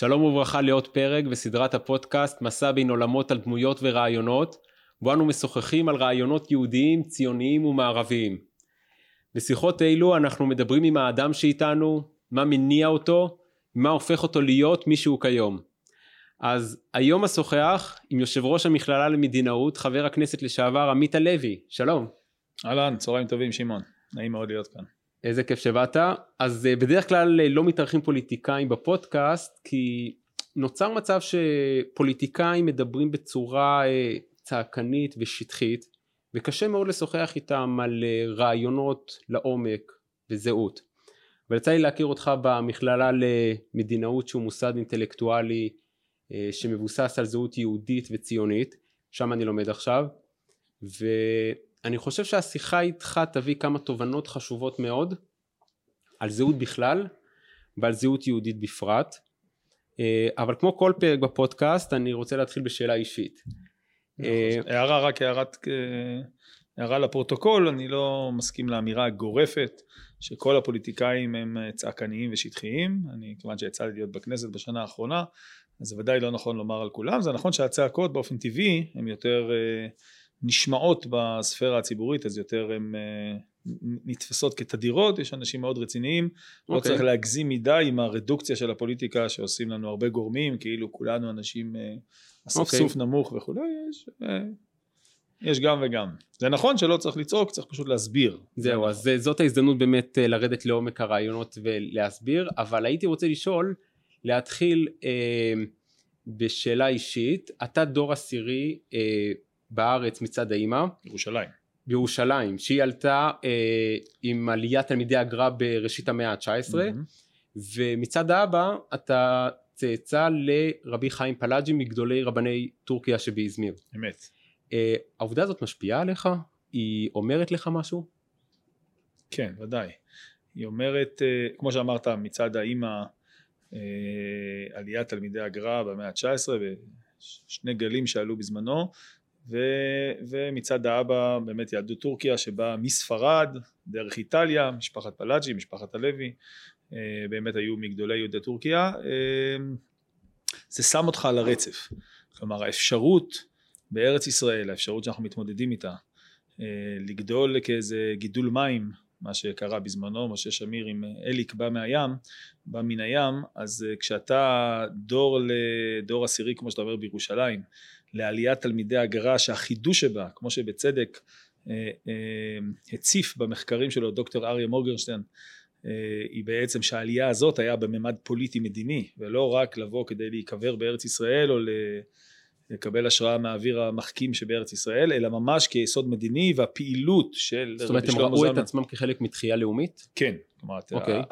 שלום וברכה לעוד פרק בסדרת הפודקאסט מסע בין עולמות על דמויות ורעיונות, בו אנו משוחחים על רעיונות יהודיים, ציוניים ומערביים. בשיחות אלו אנחנו מדברים עם האדם שאיתנו, מה מניע אותו, מה הופך אותו להיות מי שהוא כיום. אז היום אשוחח עם יושב ראש המכללה למדינאות, חבר הכנסת לשעבר עמית הלוי, שלום. אהלן, צהריים טובים שמעון, נעים מאוד להיות כאן. איזה כיף שבאת. אז אה, בדרך כלל אה, לא מתארחים פוליטיקאים בפודקאסט, כי נוצר מצב שפוליטיקאים מדברים בצורה אה, צעקנית ושטחית, וקשה מאוד לשוחח איתם על רעיונות לעומק וזהות. ויצא לי להכיר אותך במכללה למדינאות שהוא מוסד אינטלקטואלי שמבוסס על זהות יהודית וציונית, שם אני לומד עכשיו, ו... אני חושב שהשיחה איתך תביא כמה תובנות חשובות מאוד על זהות בכלל ועל זהות יהודית בפרט. אה, אבל כמו כל פרק בפודקאסט אני רוצה להתחיל בשאלה אישית. אה, הערה רק הערת אה, הערה לפרוטוקול אני לא מסכים לאמירה הגורפת שכל הפוליטיקאים הם צעקניים ושטחיים. אני כיוון שיצא לי להיות בכנסת בשנה האחרונה אז זה ודאי לא נכון לומר על כולם. זה נכון שהצעקות באופן טבעי הם יותר נשמעות בספירה הציבורית אז יותר הן uh, נתפסות כתדירות יש אנשים מאוד רציניים okay. לא אוקיי. צריך להגזים מדי עם הרדוקציה של הפוליטיקה שעושים לנו הרבה גורמים כאילו כולנו אנשים uh, אספסוף okay. אוקיי. נמוך וכולי יש, uh, יש גם וגם זה נכון שלא צריך לצעוק צריך פשוט להסביר זהו אז נכון. זאת ההזדמנות באמת לרדת לעומק הרעיונות ולהסביר אבל הייתי רוצה לשאול להתחיל אה, בשאלה אישית אתה דור עשירי אה, בארץ מצד האימא. ירושלים. בירושלים, שהיא עלתה אה, עם עליית תלמידי הגר"א בראשית המאה ה-19, mm-hmm. ומצד האבא אתה צאצא לרבי חיים פלאג'י מגדולי רבני טורקיה שבאזמיר. אמת. אה, העובדה הזאת משפיעה עליך? היא אומרת לך משהו? כן, ודאי. היא אומרת, אה, כמו שאמרת, מצד האימא, אה, עליית תלמידי הגר"א במאה ה-19, ושני גלים שעלו בזמנו, ו, ומצד האבא באמת יהדות טורקיה שבאה מספרד דרך איטליה משפחת פלאג'י משפחת הלוי אה, באמת היו מגדולי יהודי טורקיה אה, זה שם אותך על הרצף. כלומר האפשרות בארץ ישראל האפשרות שאנחנו מתמודדים איתה אה, לגדול כאיזה גידול מים מה שקרה בזמנו משה שמיר עם אליק בא מהים בא מן הים אז כשאתה דור לדור עשירי כמו שאתה אומר בירושלים לעליית תלמידי הגר"א שהחידוש שבה כמו שבצדק אה, אה, הציף במחקרים שלו דוקטור אריה מורגרשטיין אה, היא בעצם שהעלייה הזאת היה בממד פוליטי מדיני ולא רק לבוא כדי להיקבר בארץ ישראל או לקבל השראה מהאוויר המחכים שבארץ ישראל אלא ממש כיסוד מדיני והפעילות של זאת אומרת הם ראו את עצמם כחלק מתחייה לאומית? כן, כלומר okay. אוקיי.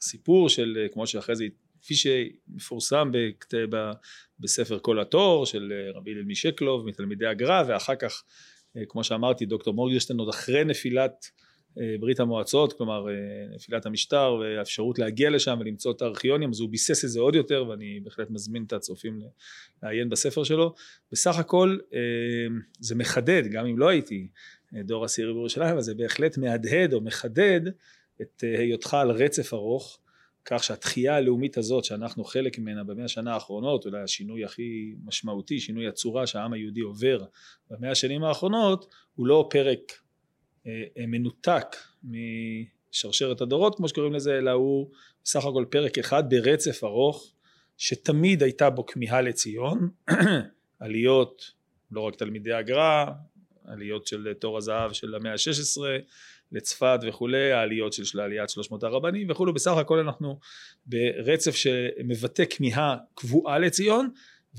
הסיפור של כמו שאחרי זה כפי שמפורסם בספר כל התור של אה, רבי הלל משקלוב מתלמידי הגר"א ואחר כך אה, כמו שאמרתי דוקטור מורגלשטיין עוד אחרי נפילת אה, ברית המועצות כלומר נפילת המשטר והאפשרות להגיע לשם ולמצוא את הארכיונים אז הוא ביסס את זה עוד יותר ואני בהחלט מזמין את הצופים לעיין בספר שלו. בסך הכל זה מחדד גם אם לא הייתי דור עשירי בירושלים אבל זה בהחלט מהדהד או מחדד את היותך על רצף ארוך כך שהתחייה הלאומית הזאת שאנחנו חלק ממנה במאה השנה האחרונות אולי השינוי הכי משמעותי שינוי הצורה שהעם היהודי עובר במאה השנים האחרונות הוא לא פרק אה, אה, מנותק משרשרת הדורות כמו שקוראים לזה אלא הוא בסך הכל פרק אחד ברצף ארוך שתמיד הייתה בו כמיהה לציון עליות לא רק תלמידי הגר"א עליות של תור הזהב של המאה ה-16 לצפת וכולי, העליות של עליית 300 הרבנים וכולי, בסך הכל אנחנו ברצף שמבטא כמיהה קבועה לציון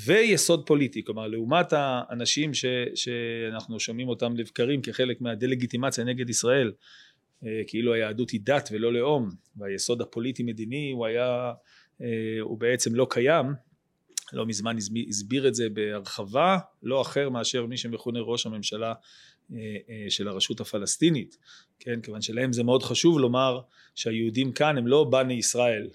ויסוד פוליטי, כלומר לעומת האנשים ש, שאנחנו שומעים אותם לבקרים כחלק מהדה-לגיטימציה נגד ישראל, אה, כאילו היהדות היא דת ולא לאום, והיסוד הפוליטי מדיני הוא היה, אה, הוא בעצם לא קיים, לא מזמן הסביר את זה בהרחבה, לא אחר מאשר מי שמכונה ראש הממשלה של הרשות הפלסטינית, כן, כיוון שלהם זה מאוד חשוב לומר שהיהודים כאן הם לא בני ישראל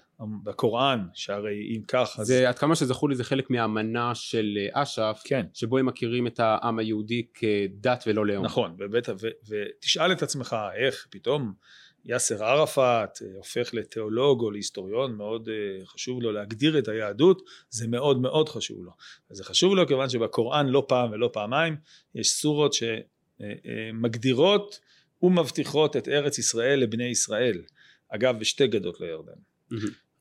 בקוראן, שהרי אם כך אז... זה עד כמה שזכור לי זה חלק מהאמנה של אה, אש"ף, כן. שבו הם מכירים את העם היהודי כדת ולא לאום. נכון, ובית, ו, ותשאל את עצמך איך פתאום יאסר ערפאת הופך לתיאולוג או להיסטוריון, מאוד חשוב לו להגדיר את היהדות, זה מאוד מאוד חשוב לו. זה חשוב לו כיוון שבקוראן לא פעם ולא פעמיים יש סורות שמגדירות ומבטיחות את ארץ ישראל לבני ישראל. אגב, בשתי גדות לירדן.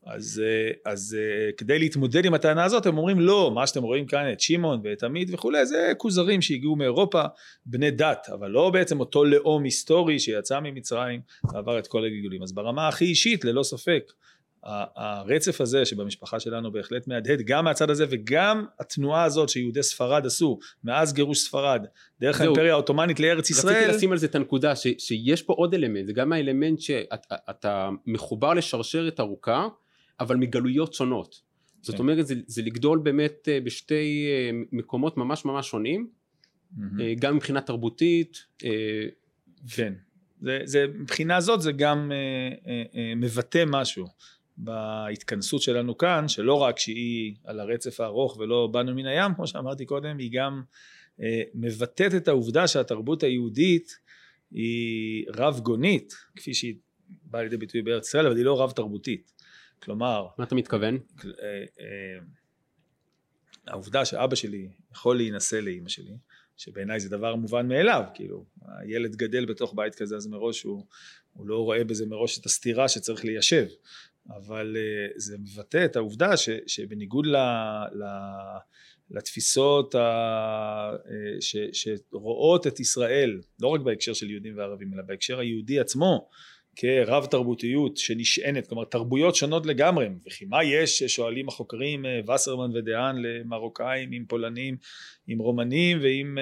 אז, אה, אז אה, כדי להתמודד עם הטענה הזאת הם אומרים לא, מה שאתם רואים כאן את שמעון ואת עמית וכולי זה כוזרים שהגיעו מאירופה בני דת אבל לא בעצם אותו לאום היסטורי שיצא ממצרים ועבר את כל הגיגולים אז ברמה הכי אישית ללא ספק הרצף הזה שבמשפחה שלנו בהחלט מהדהד גם מהצד הזה וגם התנועה הזאת שיהודי ספרד עשו מאז גירוש ספרד דרך האימפריה העות'מאנית לארץ ישראל. רציתי לשים על זה את הנקודה ש, שיש פה עוד אלמנט זה גם האלמנט שאתה מחובר לשרשרת ארוכה אבל מגלויות שונות. זאת כן. אומרת זה, זה לגדול באמת אה, בשתי אה, מקומות ממש ממש שונים mm-hmm. גם מבחינה תרבותית. כן. זה, זה מבחינה זאת זה גם מבטא משהו בהתכנסות שלנו כאן, שלא רק שהיא על הרצף הארוך ולא באנו מן הים, כמו שאמרתי קודם, היא גם אה, מבטאת את העובדה שהתרבות היהודית היא רב גונית, כפי שהיא באה לידי ביטוי בארץ ישראל, אבל היא לא רב תרבותית. כלומר... מה אתה מתכוון? אה, אה, העובדה שאבא שלי יכול להינשא לאימא שלי, שבעיניי זה דבר מובן מאליו, כאילו, הילד גדל בתוך בית כזה אז מראש הוא, הוא לא רואה בזה מראש את הסתירה שצריך ליישב. אבל אה, זה מבטא את העובדה ש, שבניגוד ל, ל, לתפיסות ה, אה, ש, שרואות את ישראל לא רק בהקשר של יהודים וערבים אלא בהקשר היהודי עצמו כרב תרבותיות שנשענת, כלומר תרבויות שונות לגמרי, וכי מה יש שואלים החוקרים אה, וסרמן ודהן למרוקאים עם פולנים עם רומנים ועם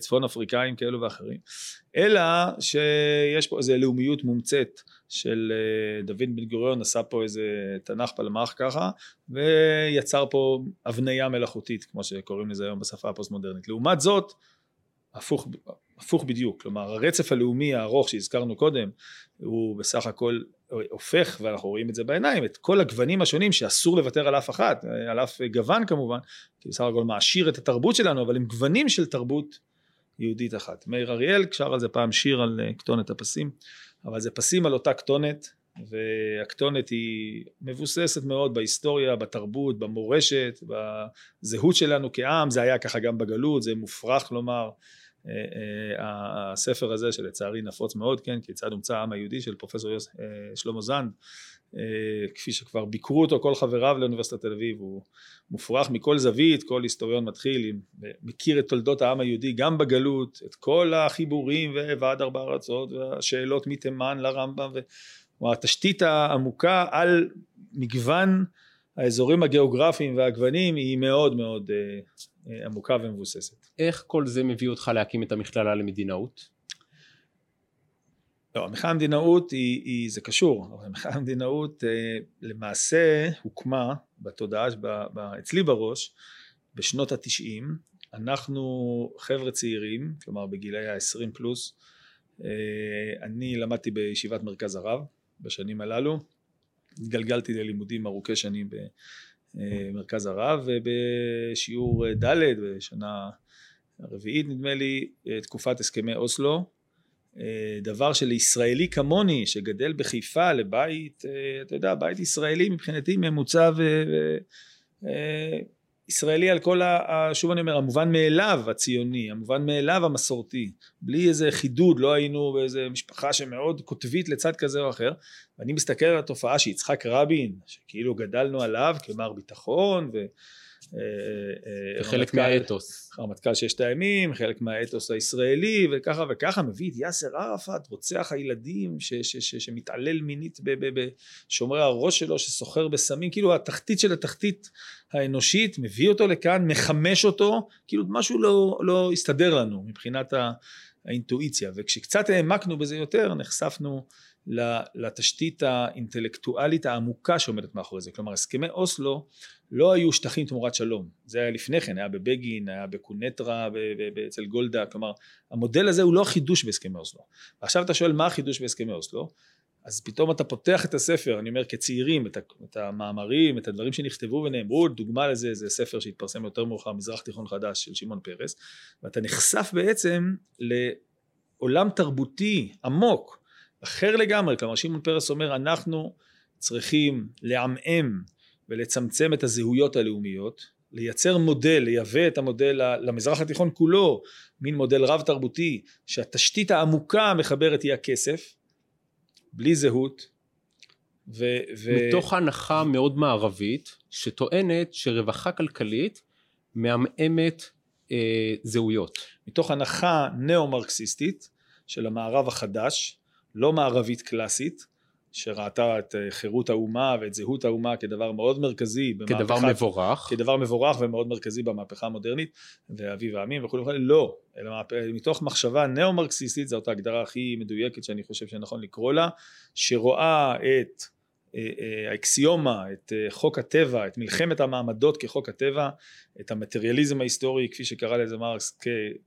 צפון אפריקאים כאלו ואחרים, אלא שיש פה איזו לאומיות מומצאת של אה, דוד בן גוריון עשה פה איזה תנ"ך פלמ"ח ככה ויצר פה הבניה מלאכותית כמו שקוראים לזה היום בשפה הפוסט מודרנית לעומת זאת הפוך, הפוך בדיוק כלומר הרצף הלאומי הארוך שהזכרנו קודם הוא בסך הכל הופך ואנחנו רואים את זה בעיניים את כל הגוונים השונים שאסור לוותר על אף אחת על אף גוון כמובן כי בסך הכל מעשיר את התרבות שלנו אבל הם גוונים של תרבות יהודית אחת. מאיר אריאל שר על זה פעם שיר על אה, כתונת הפסים אבל זה פסים על אותה כתונת והכתונת היא מבוססת מאוד בהיסטוריה, בתרבות, במורשת, בזהות שלנו כעם, זה היה ככה גם בגלות, זה מופרך לומר, הספר הזה שלצערי נפוץ מאוד, כן, כיצד הומצא העם היהודי של פרופסור יוס, אה, שלמה זנד, כפי שכבר ביקרו אותו כל חבריו לאוניברסיטת תל אביב, הוא מופרך מכל זווית, כל היסטוריון מתחיל, מכיר את תולדות העם היהודי גם בגלות, את כל החיבורים ועד ארבע ארצות והשאלות מתימן לרמב"ם, כלומר התשתית העמוקה על מגוון האזורים הגיאוגרפיים והגוונים היא מאוד מאוד עמוקה ומבוססת. איך כל זה מביא אותך להקים את המכללה למדינאות? לא, המכללה למדינאות היא, היא, זה קשור, אבל המכללה למדינאות אה, למעשה הוקמה בתודעה, ב, ב, אצלי בראש, בשנות התשעים, אנחנו חבר'ה צעירים, כלומר בגילי ה-20 פלוס, אה, אני למדתי בישיבת מרכז הרב בשנים הללו, התגלגלתי ללימודים ארוכי שנים במרכז הרב ובשיעור ד' בשנה הרביעית נדמה לי תקופת הסכמי אוסלו. דבר שלישראלי כמוני שגדל בחיפה לבית אתה יודע בית ישראלי מבחינתי ממוצע ו... ישראלי על כל ה... שוב אני אומר המובן מאליו הציוני המובן מאליו המסורתי בלי איזה חידוד לא היינו באיזה משפחה שמאוד קוטבית לצד כזה או אחר ואני מסתכל על התופעה שיצחק רבין שכאילו גדלנו עליו כמר ביטחון ו... אה, אה, חלק מהאתוס. רמטכ"ל ששת הימים, חלק מהאתוס הישראלי וככה וככה מביא את יאסר ערפאת, רוצח הילדים ש, ש, ש, שמתעלל מינית בשומרי הראש שלו, שסוחר בסמים, כאילו התחתית של התחתית האנושית, מביא אותו לכאן, מחמש אותו, כאילו משהו לא, לא הסתדר לנו מבחינת האינטואיציה וכשקצת העמקנו בזה יותר נחשפנו לתשתית האינטלקטואלית העמוקה שעומדת מאחורי זה. כלומר הסכמי אוסלו לא היו שטחים תמורת שלום. זה היה לפני כן היה בבגין היה בקונטרה אצל גולדה. כלומר המודל הזה הוא לא חידוש בהסכמי אוסלו. עכשיו אתה שואל מה החידוש בהסכמי אוסלו? אז פתאום אתה פותח את הספר אני אומר כצעירים את, את המאמרים את הדברים שנכתבו ונאמרו. דוגמה לזה זה ספר שהתפרסם יותר מאוחר מזרח תיכון חדש של שמעון פרס. ואתה נחשף בעצם לעולם תרבותי עמוק אחר לגמרי, כלומר שמעון פרס אומר אנחנו צריכים לעמעם ולצמצם את הזהויות הלאומיות, לייצר מודל, לייבא את המודל למזרח התיכון כולו, מין מודל רב תרבותי, שהתשתית העמוקה המחברת היא הכסף, בלי זהות. ו, ו... מתוך הנחה מאוד מערבית, שטוענת שרווחה כלכלית מעמעמת אה, זהויות. מתוך הנחה ניאו-מרקסיסטית של המערב החדש, לא מערבית קלאסית, שראתה את אה, חירות האומה ואת זהות האומה כדבר מאוד מרכזי כדבר במהפכה, מבורך. כדבר מבורך ומאוד מרכזי במהפכה המודרנית ואביב העמים וכולי וכולי לא אלא מתוך מחשבה ניאו-מרקסיסטית זאת ההגדרה הכי מדויקת שאני חושב שנכון לקרוא לה שרואה את אה, אה, האקסיומה, את חוק הטבע, את מלחמת המעמדות כחוק הטבע, את המטריאליזם ההיסטורי כפי שקרא לזה מרקס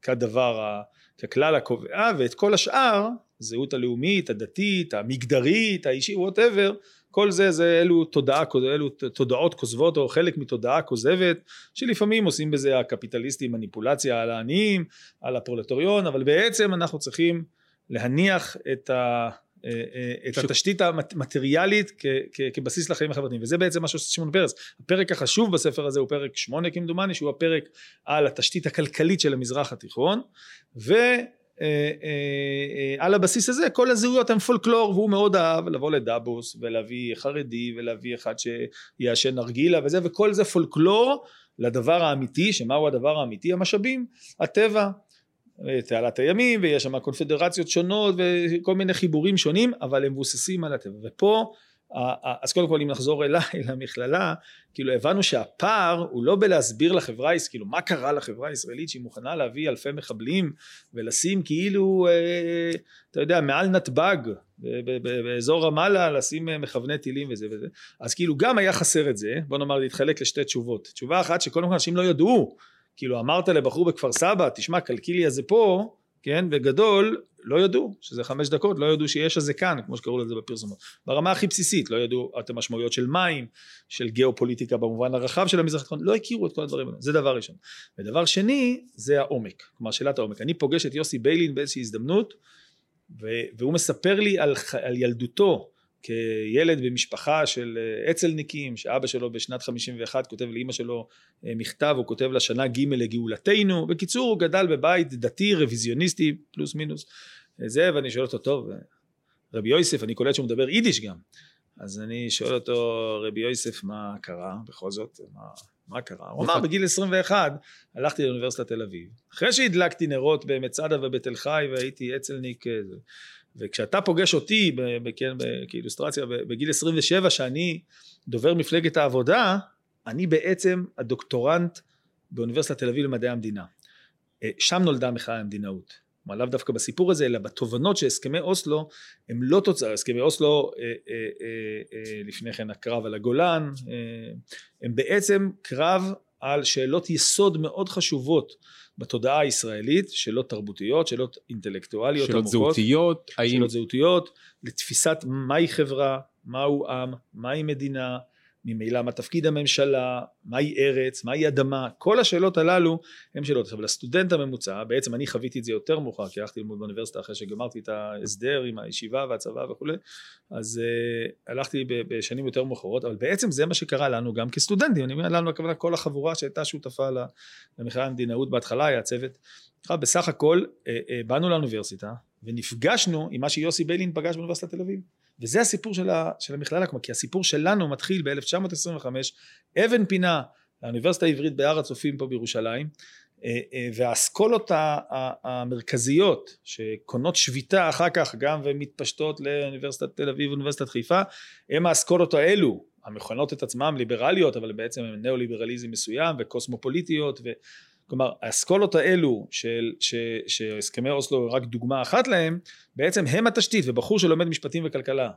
כדבר, ככלל הקובע ואת כל השאר הזהות הלאומית, הדתית, המגדרית, האישית, whatever, כל זה, זה אלו, תודעה, אלו תודעות כוזבות או חלק מתודעה כוזבת שלפעמים עושים בזה הקפיטליסטים מניפולציה על העניים, על הפרולטוריון, אבל בעצם אנחנו צריכים להניח את, ה, אה, אה, את התשתית המטריאלית כ, כ, כבסיס לחיים החברתיים וזה בעצם מה שעושה שמעון פרס. הפרק החשוב בספר הזה הוא פרק שמונה כמדומני שהוא הפרק על התשתית הכלכלית של המזרח התיכון ו... אה, אה, אה, על הבסיס הזה כל הזהויות הן פולקלור והוא מאוד אהב לבוא לדאבוס ולהביא חרדי ולהביא אחד שיעשן נרגילה וזה וכל זה פולקלור לדבר האמיתי שמהו הדבר האמיתי? המשאבים הטבע תעלת הימים ויש שם קונפדרציות שונות וכל מיני חיבורים שונים אבל הם מבוססים על הטבע. ופה אז קודם כל אם נחזור אליי למכללה כאילו הבנו שהפער הוא לא בלהסביר לחברה כאילו מה קרה לחברה הישראלית שהיא מוכנה להביא אלפי מחבלים ולשים כאילו אה, אתה יודע מעל נתב"ג באזור רמאללה לשים מכווני טילים וזה וזה. אז כאילו גם היה חסר את זה בוא נאמר להתחלק לשתי תשובות. תשובה אחת שקודם כל אנשים לא ידעו. כאילו אמרת לבחור בכפר סבא תשמע קלקיליה זה פה כן בגדול לא ידעו שזה חמש דקות, לא ידעו שיש איזה כאן, כמו שקראו לזה בפרסומות. ברמה הכי בסיסית, לא ידעו את המשמעויות של מים, של גיאופוליטיקה במובן הרחב של המזרח התיכון, לא הכירו את כל הדברים האלה, זה דבר ראשון. ודבר שני, זה העומק, כלומר שאלת העומק. אני פוגש את יוסי ביילין באיזושהי הזדמנות, והוא מספר לי על, על ילדותו כילד במשפחה של אה, אצלניקים, שאבא שלו בשנת 51 כותב לאימא שלו אה, מכתב, הוא כותב לה שנה ג' לגאולתנו. בקיצור, הוא גדל בבית דתי, רוויזיוניסטי, פלוס מינוס. זה, ואני שואל אותו, טוב, רבי יוסף, אני קולט שהוא מדבר יידיש גם. אז אני שואל אותו, רבי יוסף, מה קרה בכל זאת? מה, מה קרה? הוא אמר, בגיל 21 הלכתי לאוניברסיטת תל אביב. אחרי שהדלקתי נרות במצדה ובתל חי והייתי אצלניק, אה, וכשאתה פוגש אותי כן, כאילוסטרציה בגיל 27 שאני דובר מפלגת העבודה, אני בעצם הדוקטורנט באוניברסיטת תל אביב למדעי המדינה. אה, שם נולדה המחאה המדינאות. כלומר לאו דווקא בסיפור הזה אלא בתובנות שהסכמי אוסלו הם לא תוצאה, הסכמי אוסלו אה, אה, אה, אה, לפני כן הקרב על הגולן אה, הם בעצם קרב על שאלות יסוד מאוד חשובות בתודעה הישראלית, שאלות תרבותיות, שאלות אינטלקטואליות שאלות עמוקות, זהותיות, שאלות האם... זהותיות, לתפיסת מהי חברה, מהו עם, מהי מדינה, ממילא מה תפקיד הממשלה, מהי ארץ, מהי אדמה, כל השאלות הללו הן שאלות. עכשיו לסטודנט הממוצע, בעצם אני חוויתי את זה יותר מאוחר, כי הלכתי ללמוד באוניברסיטה אחרי שגמרתי את ההסדר עם הישיבה והצבא וכולי, אז uh, הלכתי בשנים יותר מאוחרות, אבל בעצם זה מה שקרה לנו גם כסטודנטים, אני אומר לנו הכוונה כל החבורה שהייתה שותפה למכלל המדינאות בהתחלה, היה צוות. בסך הכל uh, uh, באנו לאוניברסיטה ונפגשנו עם מה שיוסי ביילין פגש באוניברסיטת תל אביב. וזה הסיפור של, ה, של המכללה, כי הסיפור שלנו מתחיל ב-1925, אבן פינה לאוניברסיטה העברית בהר הצופים פה בירושלים, אה, אה, והאסכולות המרכזיות שקונות שביתה אחר כך גם ומתפשטות לאוניברסיטת תל אביב ואוניברסיטת חיפה, הם האסכולות האלו, המכונות את עצמם ליברליות, אבל בעצם הם ניאו-ליברליזם מסוים וקוסמופוליטיות. כלומר האסכולות האלו של, ש, שהסכמי אוסלו רק דוגמה אחת להם בעצם הם התשתית ובחור שלומד משפטים וכלכלה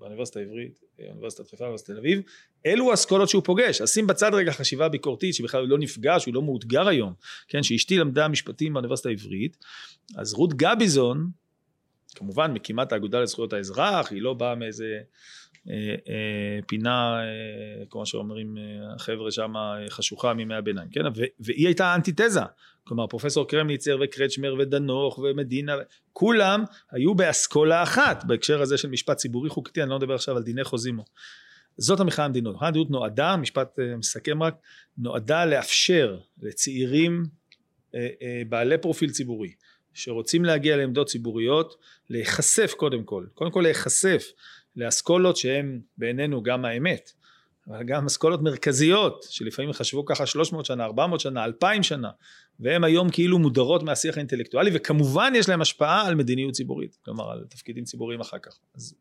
באוניברסיטה העברית, אוניברסיטת חיפה, אוניברסיטת תל אביב, אלו האסכולות שהוא פוגש. אז שים בצד רגע חשיבה ביקורתית שבכלל הוא לא נפגש, הוא לא מאותגר היום, כן, שאשתי למדה משפטים באוניברסיטה העברית, אז רות גביזון, כמובן מקימת האגודה לזכויות האזרח, היא לא באה מאיזה פינה, כמו שאומרים החבר'ה שם, חשוכה מימי הביניים, כן? והיא הייתה אנטיתזה, כלומר פרופסור קרמניצר וקרצ'מר ודנוך ומדינה, כולם היו באסכולה אחת בהקשר הזה של משפט ציבורי חוקתי, אני לא מדבר עכשיו על דיני חוזימו. זאת המחאה המדינות. המחאה המדינות נועדה, משפט מסכם רק, נועדה לאפשר לצעירים בעלי פרופיל ציבורי שרוצים להגיע לעמדות ציבוריות, להיחשף קודם כל, קודם כל להיחשף לאסכולות שהן בעינינו גם האמת, אבל גם אסכולות מרכזיות שלפעמים חשבו ככה 300 שנה, 400 שנה, 2,000 שנה, והן היום כאילו מודרות מהשיח האינטלקטואלי וכמובן יש להן השפעה על מדיניות ציבורית, כלומר על תפקידים ציבוריים אחר כך. אז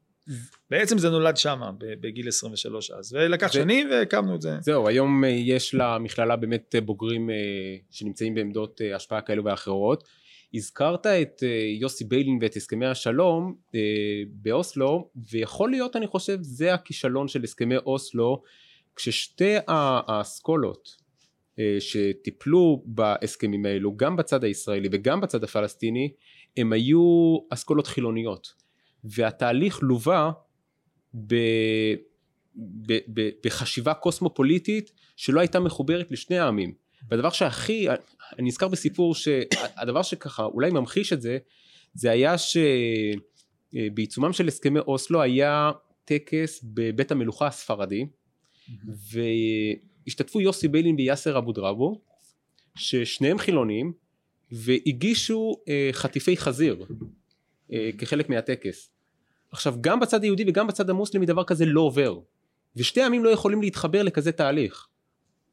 בעצם זה נולד שם בגיל 23 אז ולקח שנים והקמנו את זה. זהו היום אה, יש למכללה באמת אה, בוגרים אה, שנמצאים בעמדות השפעה כאלו ואחרות. הזכרת את יוסי ביילין ואת הסכמי השלום באוסלו ויכול להיות אני חושב זה הכישלון של הסכמי אוסלו כששתי האסכולות שטיפלו בהסכמים האלו גם בצד הישראלי וגם בצד הפלסטיני הם היו אסכולות חילוניות. והתהליך לווה ב, ב, ב, בחשיבה קוסמופוליטית שלא הייתה מחוברת לשני העמים. והדבר שהכי אני נזכר בסיפור שהדבר שככה אולי ממחיש את זה זה היה שבעיצומם של הסכמי אוסלו היה טקס בבית המלוכה הספרדי והשתתפו יוסי ביילין ויאסר אבו דרבו ששניהם חילונים והגישו אה, חטיפי חזיר אה, כחלק מהטקס. עכשיו גם בצד היהודי וגם בצד המוסלמי דבר כזה לא עובר ושתי עמים לא יכולים להתחבר לכזה תהליך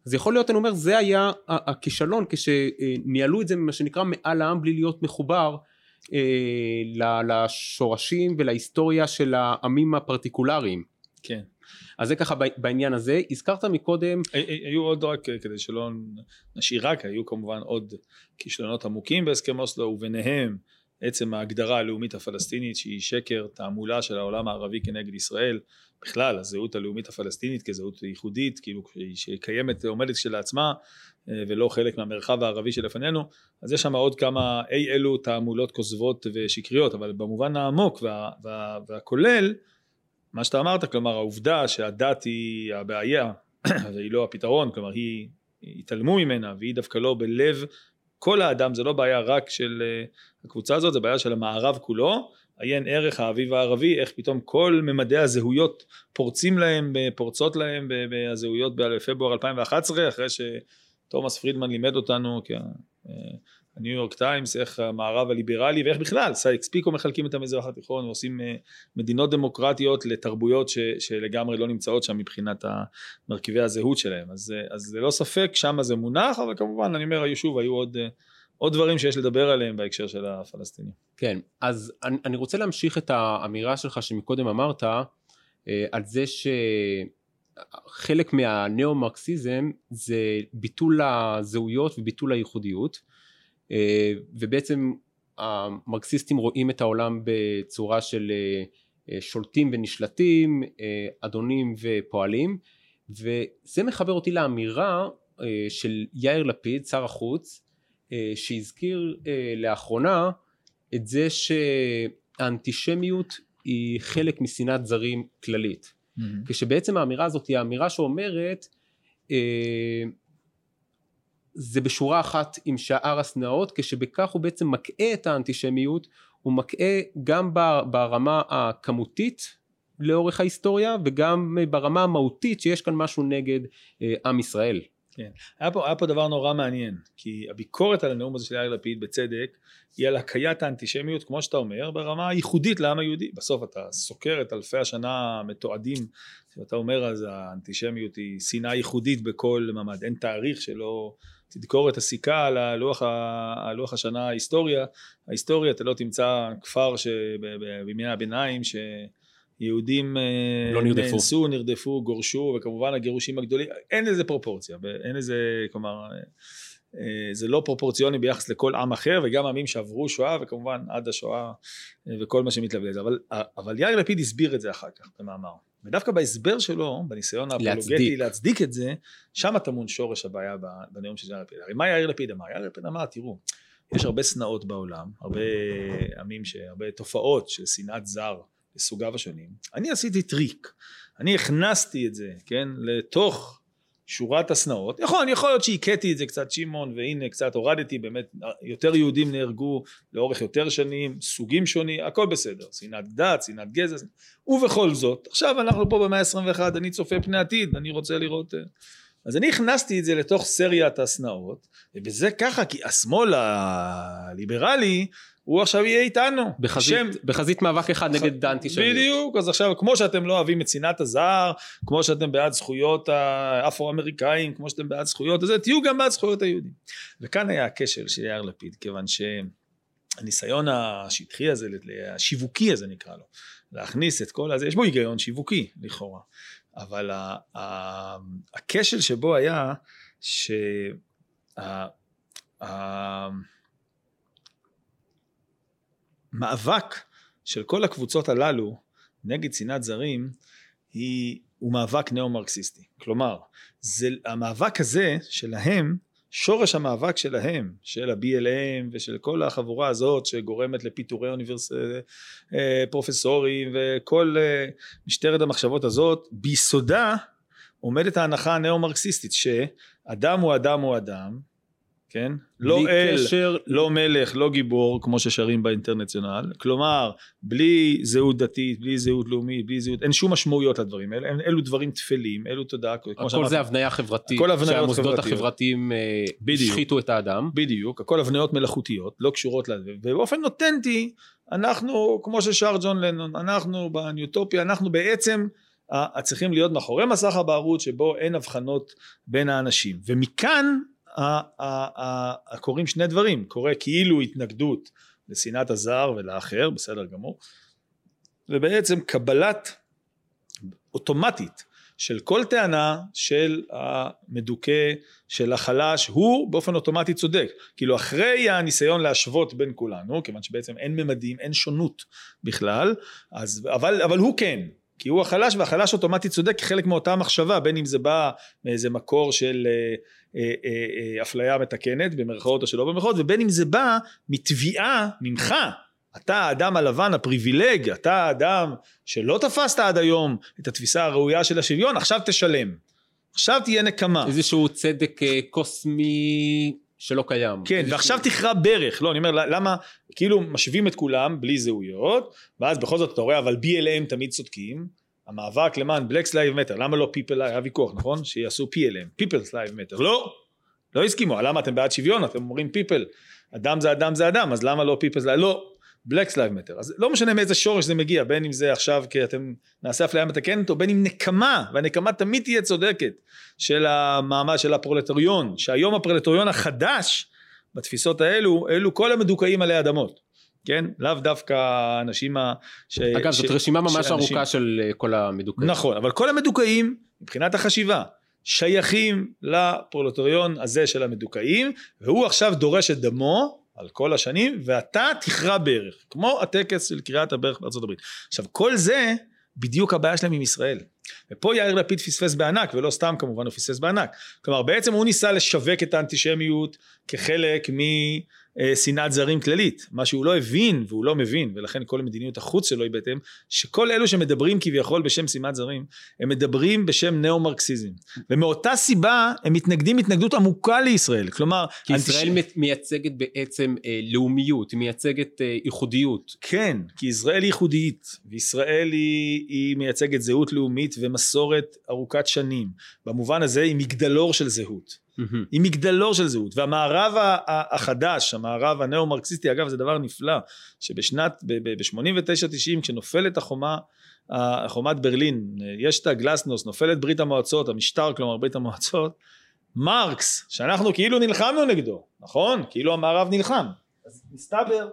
אז יכול להיות אני אומר זה היה הכישלון כשניהלו את זה מה שנקרא מעל העם בלי להיות מחובר אה, לשורשים ולהיסטוריה של העמים הפרטיקולריים. כן. אז זה ככה בעניין הזה הזכרת מקודם היו עוד רק כדי שלא נשאיר רק היו כמובן עוד כישלונות עמוקים בהסכם אוסלו וביניהם עצם ההגדרה הלאומית הפלסטינית שהיא שקר תעמולה של העולם הערבי כנגד ישראל. בכלל הזהות הלאומית הפלסטינית כזהות ייחודית כאילו שהיא קיימת עומדת כשלעצמה אה, ולא חלק מהמרחב הערבי שלפנינו. אז יש שם עוד כמה אי אלו תעמולות כוזבות ושקריות אבל במובן העמוק וה, וה, והכולל מה שאתה אמרת כלומר העובדה שהדת היא הבעיה והיא לא הפתרון כלומר היא התעלמו ממנה והיא דווקא לא בלב כל האדם זה לא בעיה רק של אה, הקבוצה הזאת זה בעיה של המערב כולו. עיין ערך האביב הערבי איך פתאום כל ממדי הזהויות פורצים להם פורצות להם בזהויות בפברואר 2011 אחרי שתומאס פרידמן לימד אותנו הניו יורק טיימס איך המערב הליברלי ואיך בכלל סייקס פיקו מחלקים את המזרח התיכון ועושים אה, מדינות דמוקרטיות לתרבויות ש, שלגמרי לא נמצאות שם מבחינת מרכיבי הזהות שלהם אז, אה, אז ללא ספק שם זה מונח אבל כמובן אני אומר שוב היו עוד אה, עוד דברים שיש לדבר עליהם בהקשר של הפלסטינים. כן, אז אני, אני רוצה להמשיך את האמירה שלך שמקודם אמרת על זה שחלק מהניאו-מרקסיזם זה ביטול הזהויות וביטול הייחודיות ובעצם המרקסיסטים רואים את העולם בצורה של אה, שולטים ונשלטים, אה, אדונים ופועלים וזה מחבר אותי לאמירה אה, של יאיר לפיד, שר החוץ, אה, שהזכיר אה, לאחרונה את זה שהאנטישמיות היא חלק משנאת זרים כללית. Mm-hmm. כשבעצם האמירה הזאת היא האמירה שאומרת אה, זה בשורה אחת עם שאר השנאות כשבכך הוא בעצם מקהה את האנטישמיות הוא מקהה גם ברמה הכמותית לאורך ההיסטוריה וגם ברמה המהותית שיש כאן משהו נגד עם ישראל. כן. היה פה, היה פה דבר נורא מעניין, כי הביקורת על הנאום הזה של יאיר לפיד בצדק, היא על הקיית האנטישמיות, כמו שאתה אומר, ברמה ייחודית לעם היהודי. בסוף אתה סוקר את אלפי השנה המתועדים, ואתה אומר אז האנטישמיות היא שנאה ייחודית בכל ממד, אין תאריך שלא תדקור את הסיכה על הלוח, הלוח השנה ההיסטוריה, ההיסטוריה אתה לא תמצא כפר בימי הביניים ש... יהודים אה, לא נרדפו. נאנסו, נרדפו, גורשו, וכמובן הגירושים הגדולים, אין לזה פרופורציה, אין לזה, כלומר, אה, זה לא פרופורציוני ביחס לכל עם אחר, וגם עמים שעברו שואה, וכמובן עד השואה אה, וכל מה שמתלווה לזה, אבל, אבל יאיר לפיד הסביר את זה אחר כך במאמר. ודווקא בהסבר שלו, בניסיון האפולוגטי להצדיק את זה, שם טמון שורש הבעיה בנאום של יאיר לפיד. הרי מה יאיר לפיד אמר? יאיר לפיד אמר, תראו, יש הרבה שנאות בעולם, הרבה עמים, הרבה תופעות של שנאת זר, לסוגיו השונים, אני עשיתי טריק, אני הכנסתי את זה, כן, לתוך שורת השנאות, יכול, יכול להיות שהכיתי את זה קצת שמעון והנה קצת הורדתי באמת יותר יהודים נהרגו לאורך יותר שנים סוגים שונים הכל בסדר. שנאת דת שנאת גזע ובכל זאת עכשיו אנחנו פה במאה ה-21 אני צופה פני עתיד אני רוצה לראות אה, אז אני הכנסתי את זה לתוך סריית השנאות ובזה ככה כי השמאל הליברלי הוא עכשיו יהיה איתנו. בחזית, שם... בחזית מאבק אחד נגד האנטישמיות. בדיוק, אז עכשיו כמו שאתם לא אוהבים את שנאת הזר, כמו שאתם בעד זכויות האפרו-אמריקאים, כמו שאתם בעד זכויות הזה, תהיו גם בעד זכויות היהודים. וכאן היה הכשל של יאיר לפיד, כיוון שהניסיון השטחי הזה, השיווקי הזה נקרא לו, להכניס את כל הזה, יש בו היגיון שיווקי לכאורה, אבל הכשל שבו היה שה... המאבק של כל הקבוצות הללו נגד שנאת זרים היא, הוא מאבק ניאו-מרקסיסטי. כלומר, זה, המאבק הזה שלהם, שורש המאבק שלהם, של ה-BLM ושל כל החבורה הזאת שגורמת לפיטורי אוניברס... אה, פרופסורים וכל אה, משטרת המחשבות הזאת, ביסודה עומדת ההנחה הניאו-מרקסיסטית שאדם הוא אדם הוא אדם כן? לא אל, קשר... לא מלך, לא גיבור, כמו ששרים באינטרנציונל, כלומר, בלי זהות דתית, בלי זהות לאומית, בלי זהות, אין שום משמעויות לדברים האלה, אלו דברים טפלים, אלו תודעה, כמו שאמרתי. הכל זה הבניה חברתית, הכל הבניות שהמוסדות חברתיות. החברתיים אה, השחיתו את האדם. בדיוק, הכל הבניות מלאכותיות, לא קשורות לזה, ובאופן נותנטי, אנחנו, כמו ששר ג'ון לנון, אנחנו בניוטופיה, אנחנו בעצם צריכים להיות מאחורי מסך הבערות שבו אין הבחנות בין האנשים, ומכאן קורים שני דברים, קורה כאילו התנגדות לשנאת הזר ולאחר, בסדר גמור, ובעצם קבלת אוטומטית של כל טענה של המדוכא, של החלש, הוא באופן אוטומטי צודק. כאילו אחרי הניסיון להשוות בין כולנו, כיוון שבעצם אין ממדים, אין שונות בכלל, אז, אבל, אבל הוא כן, כי הוא החלש והחלש אוטומטית צודק כחלק מאותה מחשבה בין אם זה בא מאיזה מקור של אה, אה, אה, אפליה מתקנת במרכאות או שלא במרכאות ובין אם זה בא מתביעה ממך. אתה האדם הלבן הפריבילג אתה האדם שלא תפסת עד היום את התפיסה הראויה של השוויון עכשיו תשלם. עכשיו תהיה נקמה. איזשהו צדק קוסמי שלא קיים. כן. ועכשיו תכרע ברך, לא, אני אומר, למה, כאילו משווים את כולם בלי זהויות, ואז בכל זאת אתה רואה, אבל BLM תמיד צודקים, המאבק למען Black Lives Matter, למה לא People, היה ויכוח, נכון? שיעשו PLM, People's Lives Matter, לא, לא הסכימו, למה אתם בעד שוויון, אתם אומרים People, אדם זה אדם זה אדם, אז למה לא People's Lives, לא, Black Lives Matter, אז לא משנה מאיזה שורש זה מגיע, בין אם זה עכשיו כי אתם נעשה אפליה מתקנת, או בין אם נקמה, והנקמה תמיד תהיה צודקת, של המעמד של הפרולטריון, שהיום הפרולטריון החדש, בתפיסות האלו, אלו כל המדוכאים עלי אדמות. כן? לאו דווקא האנשים ה... ש... אגב, ש... זאת רשימה ממש שאנשים... ארוכה של אה, כל המדוכאים. נכון, אבל כל המדוכאים, מבחינת החשיבה, שייכים לפרולטריון הזה של המדוכאים, והוא עכשיו דורש את דמו על כל השנים, ואתה תכרע ברך, כמו הטקס של קריאת הברך הברית. עכשיו, כל זה בדיוק הבעיה שלהם עם ישראל. ופה יאיר לפיד פספס בענק, ולא סתם כמובן הוא פספס בענק. כלומר, בעצם הוא ניסה לשווק את האנטישמיות כחלק מ... אה, שנאת זרים כללית, מה שהוא לא הבין והוא לא מבין ולכן כל מדיניות החוץ שלו היא בהתאם שכל אלו שמדברים כביכול בשם שנאת זרים הם מדברים בשם ניאו מרקסיזם ומאותה סיבה הם מתנגדים התנגדות עמוקה לישראל. כלומר כי ישראל אנטיש... מייצגת בעצם אה, לאומיות היא מייצגת אה, ייחודיות. כן כי ישראל היא ייחודית וישראל היא, היא מייצגת זהות לאומית ומסורת ארוכת שנים. במובן הזה היא מגדלור של זהות Mm-hmm. היא מגדלור של זהות. והמערב החדש המערב הנאו מרקסיסטי אגב זה דבר נפלא שבשנת ב-89-90 כשנופלת החומה חומת ברלין יש את הגלסנוס נופלת ברית המועצות המשטר כלומר ברית המועצות מרקס שאנחנו כאילו נלחמנו נגדו נכון? כאילו המערב נלחם. אז מסתבר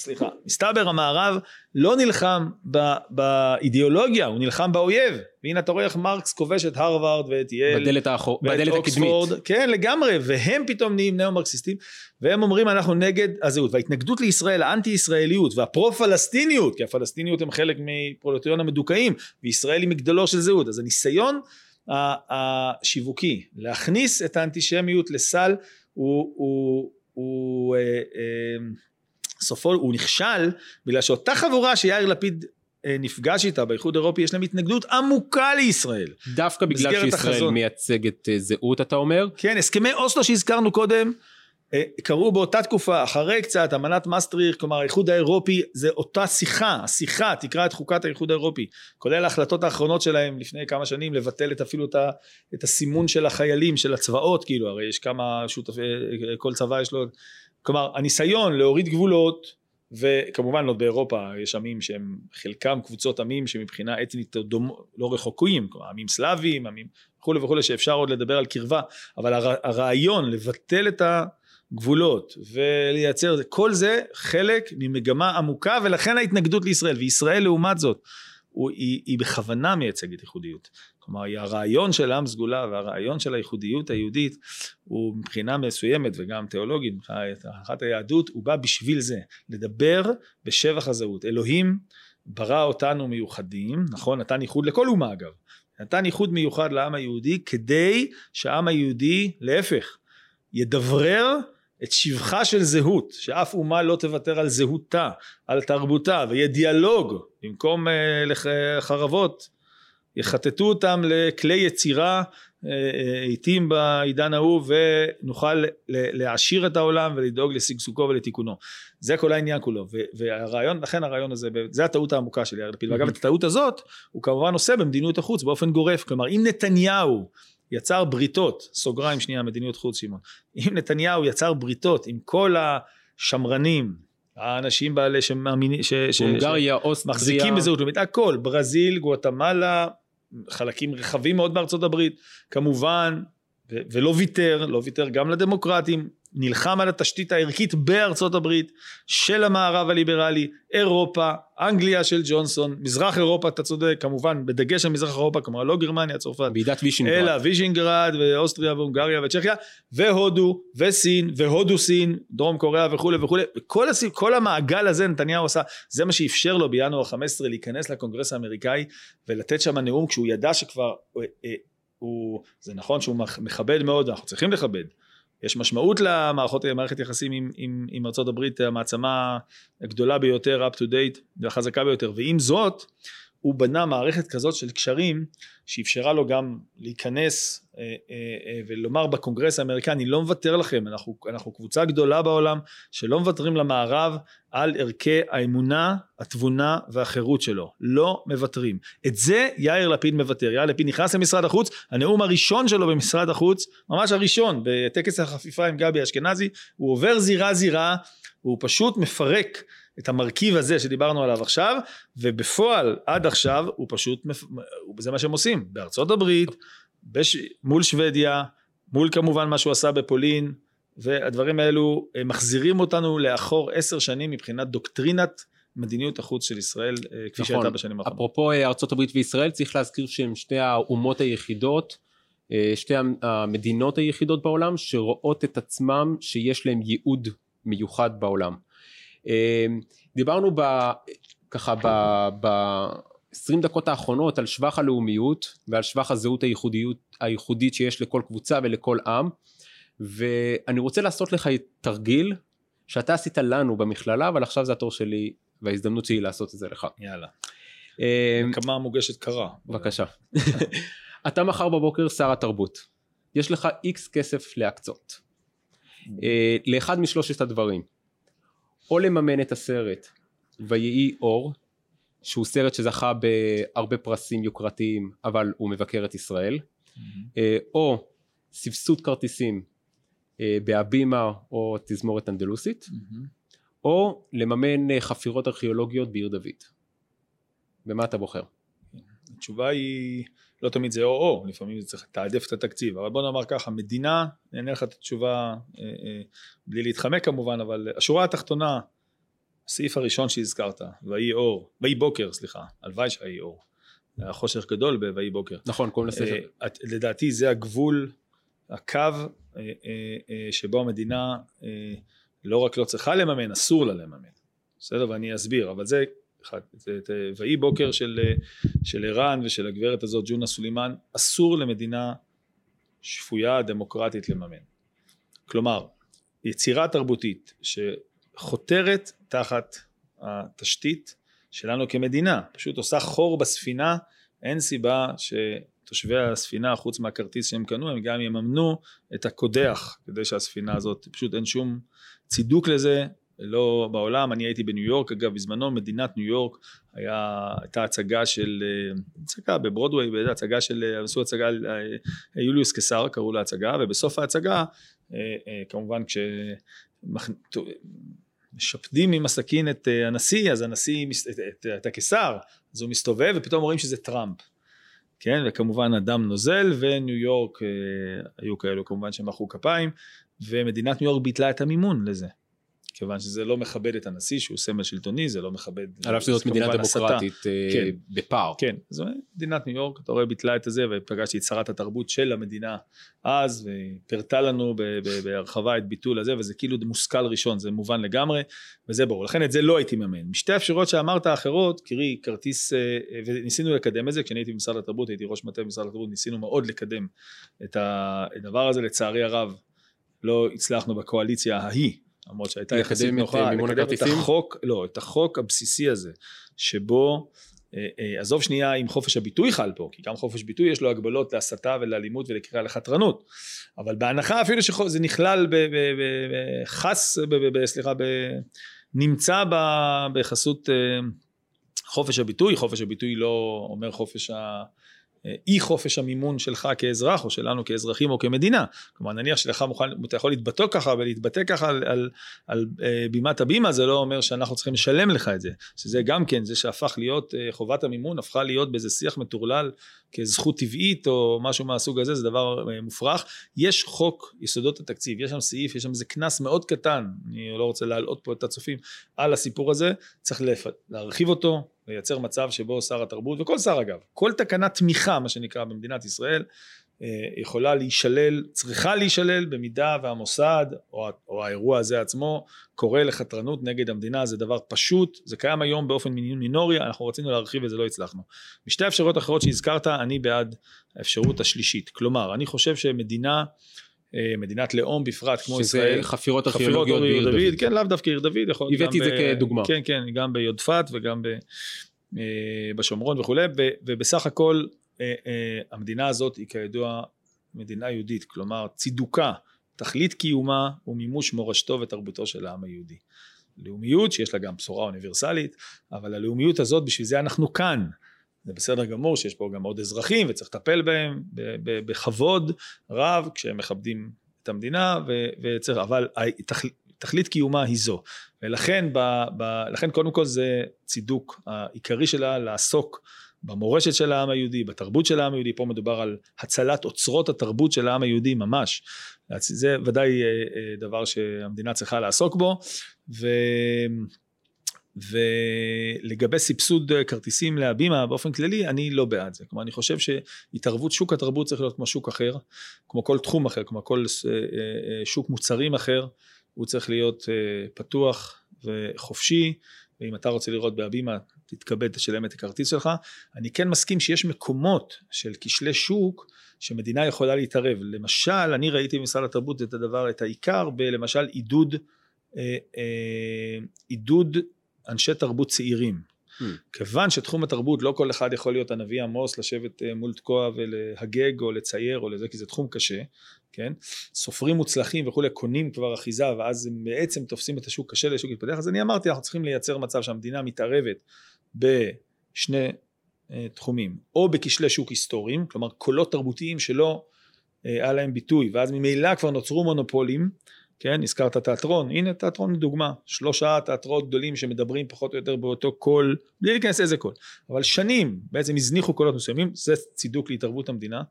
סליחה, מסתבר המערב לא נלחם באידיאולוגיה, הוא נלחם באויב. והנה אתה רואה איך מרקס כובש את הרווארד ואת יל, בדלת, האחור, בדלת הקדמית. כן, לגמרי, והם פתאום נהיים ניאו-מרקסיסטים, והם אומרים אנחנו נגד הזהות. וההתנגדות לישראל, האנטי-ישראליות והפרו-פלסטיניות, כי הפלסטיניות הם חלק מפרולטריון המדוכאים, וישראל היא מגדלו של זהות. אז הניסיון השיווקי להכניס את האנטישמיות לסל הוא, הוא, הוא אה, אה, סופו הוא נכשל בגלל שאותה חבורה שיאיר לפיד אה, נפגש איתה באיחוד האירופי יש להם התנגדות עמוקה לישראל. דווקא בגלל שישראל החזון. מייצגת אה, זהות אתה אומר? כן, הסכמי אוסלו שהזכרנו קודם, אה, קרו באותה תקופה, אחרי קצת, אמנת מסטריך, כלומר האיחוד האירופי, זה אותה שיחה, השיחה תקרא את חוקת האיחוד האירופי, כולל ההחלטות האחרונות שלהם לפני כמה שנים, לבטל את אפילו את, ה, את הסימון של החיילים, של הצבאות, כאילו, הרי יש כמה שותפי, כל צבא יש לו, כלומר, הניסיון להוריד גבולות, וכמובן לא באירופה יש עמים שהם חלקם קבוצות עמים שמבחינה אתנית דומ, לא רחוקים, כלומר עמים סלאביים, עמים וכולי וכולי שאפשר עוד לדבר על קרבה, אבל הר, הרעיון לבטל את הגבולות ולייצר, כל זה חלק ממגמה עמוקה ולכן ההתנגדות לישראל, וישראל לעומת זאת הוא, היא, היא בכוונה מייצגת ייחודיות. כלומר הרעיון של עם סגולה והרעיון של הייחודיות היהודית הוא מבחינה מסוימת וגם תיאולוגית, מבחינת אחת היהדות, הוא בא בשביל זה, לדבר בשבח הזהות. אלוהים ברא אותנו מיוחדים, נכון? נתן ייחוד לכל אומה אגב. נתן ייחוד מיוחד לעם היהודי כדי שהעם היהודי, להפך, ידברר את שבחה של זהות, שאף אומה לא תוותר על זהותה, על תרבותה, ויהיה דיאלוג במקום uh, לחרבות, יחטטו אותם לכלי יצירה עיתים בעידן ההוא ונוכל להעשיר את העולם ולדאוג לשגשוגו ולתיקונו. זה כל העניין כולו והרעיון, לכן הרעיון הזה, זה הטעות העמוקה של יאיר לפיד. ואגב את הטעות הזאת הוא כמובן עושה במדיניות החוץ באופן גורף. כלומר אם נתניהו יצר בריתות, סוגריים שנייה מדיניות חוץ שמעון, אם נתניהו יצר בריתות עם כל השמרנים האנשים בעלי שמאמינים, הונגריה, אוסטריה, מחזיקים בזהות לאומית, הכל, ברזיל, גואטמלה, חלקים רחבים מאוד בארצות הברית, כמובן, ו- ולא ויתר, לא ויתר גם לדמוקרטים, נלחם על התשתית הערכית בארצות הברית של המערב הליברלי, אירופה, אנגליה של ג'ונסון, מזרח אירופה, אתה צודק, כמובן, בדגש על מזרח אירופה, כלומר לא גרמניה, צרפת, ועידת וישינגרד, אלא וישינגרד ואוסטריה והונגריה וצ'כיה, והודו וסין, והודו סין, דרום קוריאה וכולי וכולי, כל, הס... כל המעגל הזה נתניהו עשה, זה מה שאפשר לו בינואר 15 להיכנס לקונגרס האמריקאי ולתת שם נאום כשהוא ידע שכבר, הוא, הוא, זה נכון שהוא מכבד מאוד, אנחנו צריכים לכבד, יש משמעות למערכות, מערכת יחסים עם, עם, עם ארצות הברית, המעצמה הגדולה ביותר, up to date והחזקה ביותר, ועם זאת, הוא בנה מערכת כזאת של קשרים שאפשרה לו גם להיכנס ולומר בקונגרס האמריקני לא מוותר לכם אנחנו, אנחנו קבוצה גדולה בעולם שלא מוותרים למערב על ערכי האמונה התבונה והחירות שלו. לא מוותרים. את זה יאיר לפיד מוותר. יאיר לפיד נכנס למשרד החוץ הנאום הראשון שלו במשרד החוץ ממש הראשון בטקס החפיפה עם גבי אשכנזי הוא עובר זירה זירה הוא פשוט מפרק את המרכיב הזה שדיברנו עליו עכשיו, ובפועל עד עכשיו הוא פשוט, זה מה שהם עושים, בארצות הברית, בש... מול שוודיה, מול כמובן מה שהוא עשה בפולין, והדברים האלו מחזירים אותנו לאחור עשר שנים מבחינת דוקטרינת מדיניות החוץ של ישראל כפי נכון. שהייתה בשנים האחרונות. אפרופו ארצות הברית וישראל צריך להזכיר שהם שתי האומות היחידות שתי המדינות היחידות בעולם שרואות את עצמם שיש להם ייעוד מיוחד בעולם. דיברנו ב, ככה ב-20 דקות האחרונות על שבח הלאומיות ועל שבח הזהות הייחודיות, הייחודית שיש לכל קבוצה ולכל עם ואני רוצה לעשות לך תרגיל שאתה עשית לנו במכללה אבל עכשיו זה התור שלי וההזדמנות שלי לעשות את זה לך. יאללה. כמה מוגשת קרה. בבקשה. אתה מחר בבוקר שר התרבות. יש לך איקס כסף להקצות. לאחד משלושת הדברים. או לממן את הסרט ויהי אור שהוא סרט שזכה בהרבה פרסים יוקרתיים אבל הוא מבקר את ישראל mm-hmm. או סבסוד כרטיסים בהבימה או תזמורת אנדלוסית mm-hmm. או לממן חפירות ארכיאולוגיות בעיר דוד. במה אתה בוחר? התשובה היא לא תמיד זה או-או, לפעמים זה צריך לתעדף את התקציב, אבל בוא נאמר ככה, מדינה, אני אענה לך את התשובה אה, אה, בלי להתחמק כמובן, אבל השורה התחתונה, הסעיף הראשון שהזכרת, ויהי אור, ויהי בוקר, סליחה, הלוואי שהיה אור, היה חושך גדול בויהי בוקר. נכון, קוראים לספר. אה, לדעתי זה הגבול, הקו אה, אה, אה, שבו המדינה אה, לא רק לא צריכה לממן, אסור לה לממן. בסדר? ואני אסביר, אבל זה אחד, את ויהי בוקר של, של ערן ושל הגברת הזאת ג'ונה סולימן, אסור למדינה שפויה דמוקרטית לממן. כלומר, יצירה תרבותית שחותרת תחת התשתית שלנו כמדינה, פשוט עושה חור בספינה, אין סיבה שתושבי הספינה חוץ מהכרטיס שהם קנו הם גם יממנו את הקודח כדי שהספינה הזאת, פשוט אין שום צידוק לזה, לא בעולם, אני הייתי בניו יורק, אגב בזמנו מדינת ניו יורק היה, הייתה הצגה של, אה, הצגה בברודוויי, באיזה הצגה של, אה, עשו הצגה, אה, יוליוס קיסר קראו לה הצגה, ובסוף ההצגה כמובן כש... משפדים עם הסכין את הנשיא, אז הנשיא, את, את, את הקיסר, אז הוא מסתובב ופתאום רואים שזה טראמפ. כן, וכמובן אדם נוזל, וניו יורק היו כאלו כמובן שמחאו כפיים, ומדינת ניו יורק ביטלה את המימון לזה. כיוון שזה לא מכבד את הנשיא שהוא סמל שלטוני, זה לא מכבד... על אף שזאת מדינה דמוקרטית אה, כן, בפער. כן, זו מדינת ניו יורק, אתה רואה ביטלה את הזה, ופגשתי את שרת התרבות של המדינה אז, והיא פירטה לנו בהרחבה את ביטול הזה, וזה כאילו מושכל ראשון, זה מובן לגמרי, וזה ברור. לכן את זה לא הייתי מממן. משתי האפשרויות שאמרת האחרות, קרי כרטיס, אה, וניסינו לקדם את זה, כשאני הייתי במשרד התרבות, הייתי ראש מטה במשרד התרבות, ניסינו מאוד לקדם את הדבר הזה, לצערי הרב. לא הצלחנו בקואליציה ההיא למרות שהייתה יחסית נוחה, לקדם את החוק, לא, את החוק הבסיסי הזה, שבו, אה, אה, עזוב שנייה אם חופש הביטוי חל פה, כי גם חופש ביטוי יש לו הגבלות להסתה ולאלימות ולקריאה לחתרנות, אבל בהנחה אפילו שזה נכלל בחס, סליחה, נמצא בחסות אה, חופש הביטוי, חופש הביטוי לא אומר חופש ה... אי חופש המימון שלך כאזרח או שלנו כאזרחים או כמדינה. כלומר נניח שלך מוכן, אתה יכול להתבטא ככה ולהתבטא ככה על, על, על אה, בימת הבימה זה לא אומר שאנחנו צריכים לשלם לך את זה. שזה גם כן זה שהפך להיות אה, חובת המימון הפכה להיות באיזה שיח מטורלל כזכות טבעית או משהו מהסוג הזה זה דבר אה, מופרך. יש חוק יסודות התקציב יש שם סעיף יש שם איזה קנס מאוד קטן אני לא רוצה להלאות פה את הצופים על הסיפור הזה צריך להרחיב אותו לייצר מצב שבו שר התרבות, וכל שר אגב, כל תקנת תמיכה מה שנקרא במדינת ישראל, אה, יכולה להישלל, צריכה להישלל במידה והמוסד או, או האירוע הזה עצמו קורא לחתרנות נגד המדינה, זה דבר פשוט, זה קיים היום באופן מינורי, אנחנו רצינו להרחיב וזה לא הצלחנו. משתי האפשרויות האחרות שהזכרת, אני בעד האפשרות השלישית, כלומר, אני חושב שמדינה מדינת לאום בפרט כמו ישראל. שזה חפירות ארכיאולוגיות בעיר דוד. דוד. כן, לאו דווקא עיר דוד. יכול הבאתי את זה כדוגמה. כן, כן, גם ביודפת וגם ב, אה, בשומרון וכולי, ובסך הכל אה, המדינה הזאת היא כידוע מדינה יהודית, כלומר צידוקה, תכלית קיומה הוא מימוש מורשתו ותרבותו של העם היהודי. לאומיות שיש לה גם בשורה אוניברסלית, אבל הלאומיות הזאת בשביל זה אנחנו כאן. זה בסדר גמור שיש פה גם עוד אזרחים וצריך לטפל בהם בכבוד רב כשהם מכבדים את המדינה וצריך, אבל תכל, תכלית קיומה היא זו. ולכן ב, ב, לכן קודם כל זה צידוק העיקרי שלה לעסוק במורשת של העם היהודי, בתרבות של העם היהודי, פה מדובר על הצלת אוצרות התרבות של העם היהודי ממש, זה ודאי אה, אה, דבר שהמדינה צריכה לעסוק בו. ו... ולגבי סבסוד כרטיסים להבימה באופן כללי אני לא בעד זה. כלומר אני חושב שהתערבות שוק התרבות צריך להיות כמו שוק אחר כמו כל תחום אחר כמו כל אה, אה, שוק מוצרים אחר הוא צריך להיות אה, פתוח וחופשי ואם אתה רוצה לראות בהבימה תתכבד תשלם את הכרטיס שלך. אני כן מסכים שיש מקומות של כשלי שוק שמדינה יכולה להתערב. למשל אני ראיתי במשרד התרבות את הדבר את העיקר בלמשל עידוד עידוד אנשי תרבות צעירים. Hmm. כיוון שתחום התרבות לא כל אחד יכול להיות הנביא עמוס לשבת אה, מול תקוע ולהגג או לצייר או לזה כי זה תחום קשה כן סופרים מוצלחים וכולי קונים כבר אחיזה ואז הם בעצם תופסים את השוק קשה לשוק להתפתח אז אני אמרתי אנחנו צריכים לייצר מצב שהמדינה מתערבת בשני אה, תחומים או בכשלי שוק היסטוריים כלומר קולות תרבותיים שלא אה, היה להם ביטוי ואז ממילא כבר נוצרו מונופולים כן, הזכרת תיאטרון, הנה תיאטרון לדוגמה, שלושה תיאטרות גדולים שמדברים פחות או יותר באותו קול, בלי להיכנס איזה קול, אבל שנים בעצם הזניחו קולות מסוימים, זה צידוק להתערבות המדינה,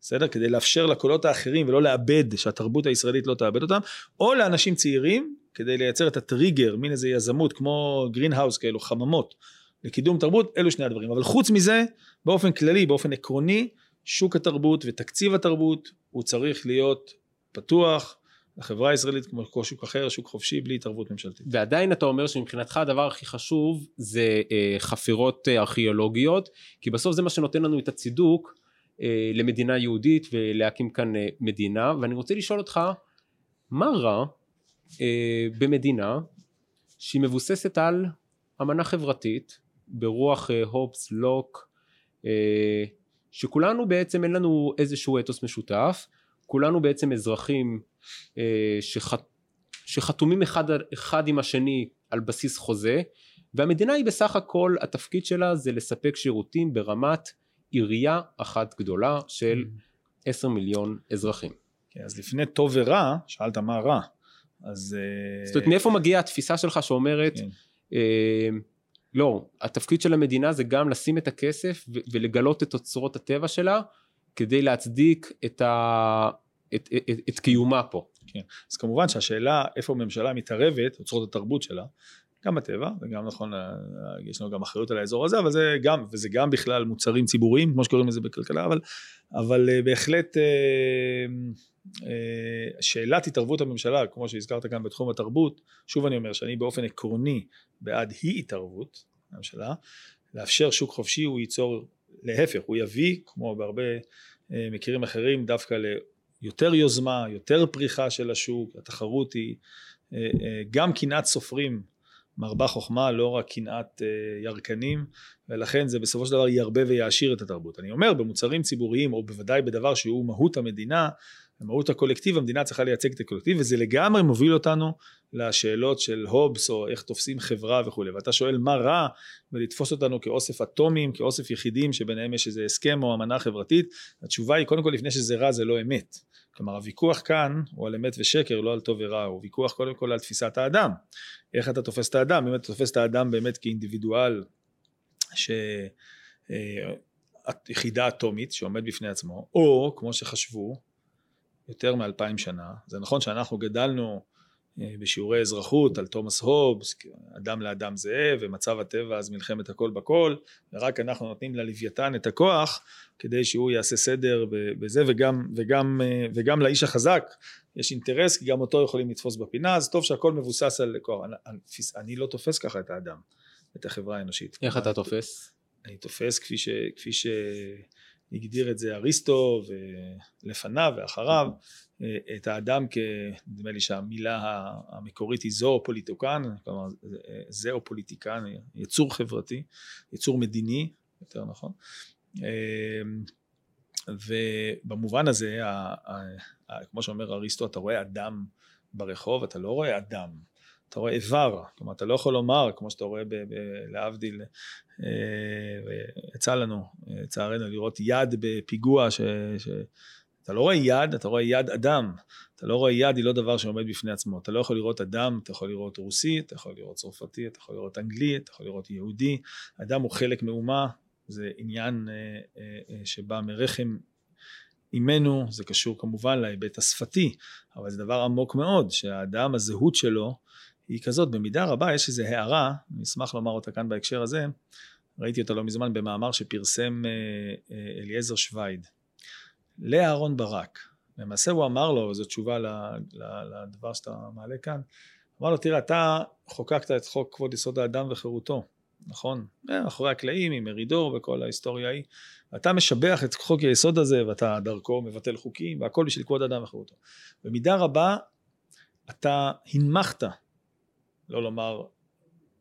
בסדר? כדי לאפשר לקולות האחרים ולא לאבד, שהתרבות הישראלית לא תאבד אותם, או לאנשים צעירים, כדי לייצר את הטריגר, מין איזה יזמות כמו greenhouse כאלו, חממות, לקידום תרבות, אלו שני הדברים, אבל חוץ מזה, באופן כללי, באופן עקרוני, שוק התרבות ותקציב התרבות הוא צריך להיות פתוח, החברה הישראלית כמו כל שוק אחר, שוק חופשי בלי התערבות ממשלתית. ועדיין אתה אומר שמבחינתך הדבר הכי חשוב זה אה, חפירות אה, ארכיאולוגיות, כי בסוף זה מה שנותן לנו את הצידוק אה, למדינה יהודית ולהקים כאן מדינה, ואני רוצה לשאול אותך, מה רע במדינה שהיא מבוססת על אמנה חברתית, ברוח הופס, לוק, שכולנו בעצם אין לנו איזשהו אתוס משותף, כולנו בעצם אזרחים שחת, שחתומים אחד, אחד עם השני על בסיס חוזה, והמדינה היא בסך הכל, התפקיד שלה זה לספק שירותים ברמת עירייה אחת גדולה של mm. עשר מיליון אזרחים. כן, אז לפני טוב ורע, שאלת מה רע, אז... זאת אומרת, מאיפה מגיעה התפיסה שלך שאומרת, כן. אה, לא, התפקיד של המדינה זה גם לשים את הכסף ולגלות את אוצרות הטבע שלה, כדי להצדיק את, ה- את, את, את, קיומה פה. כן, אז כמובן שהשאלה איפה הממשלה מתערבת, אוצרות התרבות שלה, גם בטבע, זה גם נכון, אה, יש לנו גם אחריות על האזור הזה, אבל זה גם, וזה גם בכלל מוצרים ציבוריים, כמו שקוראים לזה בכלכלה, אבל, אבל אה, בהחלט אה, שאלת התערבות הממשלה, כמו שהזכרת כאן בתחום התרבות, שוב אני אומר שאני באופן עקרוני בעד אי התערבות הממשלה, לאפשר שוק חופשי הוא ייצור, להפך, הוא יביא, כמו בהרבה מקרים אחרים, דווקא ליותר יוזמה, יותר פריחה של השוק, התחרות היא גם קנאת סופרים מרבה חוכמה, לא רק קנאת אה, ירקנים, ולכן זה בסופו של דבר ירבה ויעשיר את התרבות. אני אומר, במוצרים ציבוריים, או בוודאי בדבר שהוא מהות המדינה, מהות הקולקטיב, המדינה צריכה לייצג את הקולקטיב, וזה לגמרי מוביל אותנו לשאלות של הובס, או איך תופסים חברה וכולי. ואתה שואל מה רע בלתפוס אותנו כאוסף אטומים, כאוסף יחידים, שביניהם יש איזה הסכם או אמנה חברתית? התשובה היא, קודם כל, לפני שזה רע, זה לא אמת. כלומר הוויכוח כאן הוא על אמת ושקר לא על טוב ורע הוא ויכוח קודם כל על תפיסת האדם איך אתה תופס את האדם אם אתה תופס את האדם באמת כאינדיבידואל שיחידה אה, אטומית שעומד בפני עצמו או כמו שחשבו יותר מאלפיים שנה. זה נכון שאנחנו גדלנו אה, בשיעורי אזרחות על תומאס הובס, אדם לאדם זאב ומצב הטבע אז מלחמת הכל בכל ורק אנחנו נותנים ללוויתן את הכוח כדי שהוא יעשה סדר בזה וגם, וגם, אה, וגם לאיש החזק יש אינטרס כי גם אותו יכולים לתפוס בפינה. אז טוב שהכל מבוסס על כוח אני, אני לא תופס ככה את האדם את החברה האנושית. איך אתה תופס? אני תופס כפי, ש, כפי שהגדיר את זה אריסטו ולפניו ואחריו את האדם כ... נדמה לי שהמילה המקורית היא זואופוליטיקן, כלומר זואופוליטיקן, יצור חברתי, יצור מדיני, יותר נכון. ובמובן הזה, כמו שאומר אריסטו, אתה רואה אדם ברחוב, אתה לא רואה אדם, אתה רואה איבר, כלומר אתה לא יכול לומר, כמו שאתה רואה להבדיל, אה, יצא לנו, לצערנו, לראות יד בפיגוע ש... ש... אתה לא רואה יד, אתה רואה יד אדם. אתה לא רואה יד, היא לא דבר שעומד בפני עצמו. אתה לא יכול לראות אדם, אתה יכול לראות רוסי, אתה יכול לראות צרפתי, אתה יכול לראות אנגלי, אתה יכול לראות יהודי. אדם הוא חלק מאומה, זה עניין אה, אה, שבא מרחם אימנו, זה קשור כמובן להיבט השפתי, אבל זה דבר עמוק מאוד, שהאדם, הזהות שלו, היא כזאת, במידה רבה יש איזו הערה, אני אשמח לומר אותה כאן בהקשר הזה, ראיתי אותה לא מזמן במאמר שפרסם אה, אה, אליעזר שווייד. לאהרון ברק. למעשה הוא אמר לו, וזו תשובה לדבר שאתה מעלה כאן, אמר לו, תראה, אתה חוקקת את חוק כבוד יסוד האדם וחירותו, נכון? מאחורי הקלעים עם מרידור וכל ההיסטוריה ההיא. אתה משבח את חוק היסוד הזה ואתה דרכו מבטל חוקים והכל בשביל כבוד האדם וחירותו. במידה רבה אתה הנמכת, לא לומר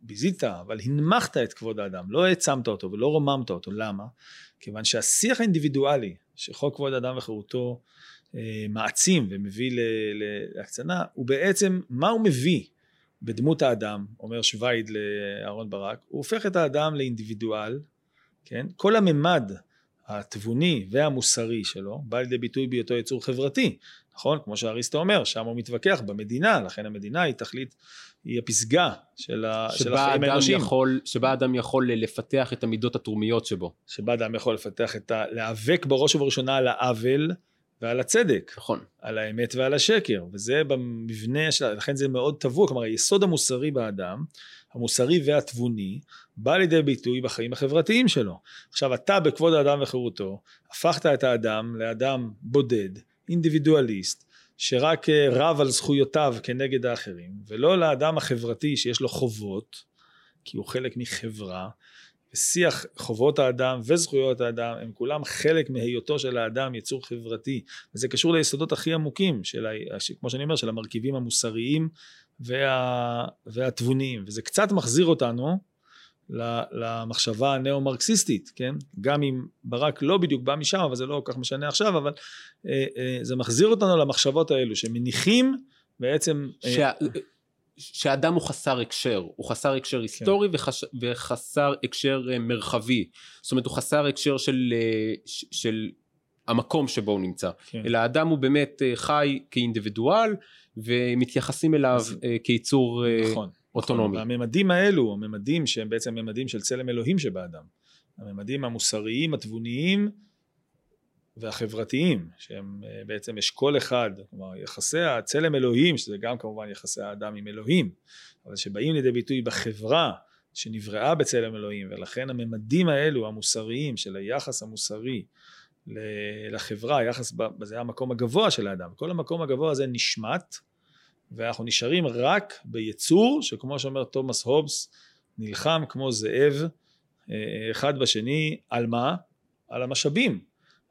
ביזית, אבל הנמכת את כבוד האדם, לא העצמת אותו ולא רוממת אותו. למה? כיוון שהשיח האינדיבידואלי שחוק כבוד האדם וחירותו אה, מעצים ומביא להקצנה, הוא בעצם, מה הוא מביא בדמות האדם, אומר שווייד לאהרון ברק, הוא הופך את האדם לאינדיבידואל, כן? כל הממד התבוני והמוסרי שלו בא לידי ביטוי בהיותו יצור חברתי, נכון? כמו שאריסטו אומר, שם הוא מתווכח במדינה, לכן המדינה היא תכלית, היא הפסגה של, ה, של החיים האנושיים. שבה אדם יכול לפתח את המידות התרומיות שבו. שבה אדם יכול לפתח את ה... להיאבק בראש ובראשונה על העוול ועל הצדק. נכון. על האמת ועל השקר, וזה במבנה של... לכן זה מאוד טבוע, כלומר היסוד המוסרי באדם, המוסרי והתבוני, בא לידי ביטוי בחיים החברתיים שלו. עכשיו אתה בכבוד האדם וחירותו, הפכת את האדם לאדם בודד, אינדיבידואליסט, שרק אה, רב על זכויותיו כנגד האחרים, ולא לאדם החברתי שיש לו חובות, כי הוא חלק מחברה, ושיח חובות האדם וזכויות האדם הם כולם חלק מהיותו של האדם יצור חברתי. וזה קשור ליסודות הכי עמוקים של, כמו שאני אומר, של המרכיבים המוסריים וה, והתבוניים וזה קצת מחזיר אותנו למחשבה הנאו-מרקסיסטית, כן? גם אם ברק לא בדיוק בא משם, אבל זה לא כל כך משנה עכשיו, אבל אה, אה, זה מחזיר אותנו למחשבות האלו, שמניחים בעצם... אה, שה... שהאדם הוא חסר הקשר, הוא חסר הקשר היסטורי כן. וחש... וחסר הקשר מרחבי, זאת אומרת הוא חסר הקשר של, של המקום שבו הוא נמצא, כן. אלא האדם הוא באמת חי כאינדיבידואל ומתייחסים אליו אז... כיצור נכון. אוטונומי. והממדים האלו, הממדים שהם בעצם ממדים של צלם אלוהים שבאדם, הממדים המוסריים, התבוניים והחברתיים, שהם אה, בעצם אשכול אחד, כלומר יחסי הצלם אלוהים, שזה גם כמובן יחסי האדם עם אלוהים, אבל שבאים לידי ביטוי בחברה שנבראה בצלם אלוהים, ולכן הממדים האלו המוסריים של היחס המוסרי לחברה, היחס, זה המקום הגבוה של האדם, כל המקום הגבוה הזה נשמט ואנחנו נשארים רק ביצור שכמו שאומר תומאס הובס נלחם כמו זאב אה, אחד בשני על מה? על המשאבים,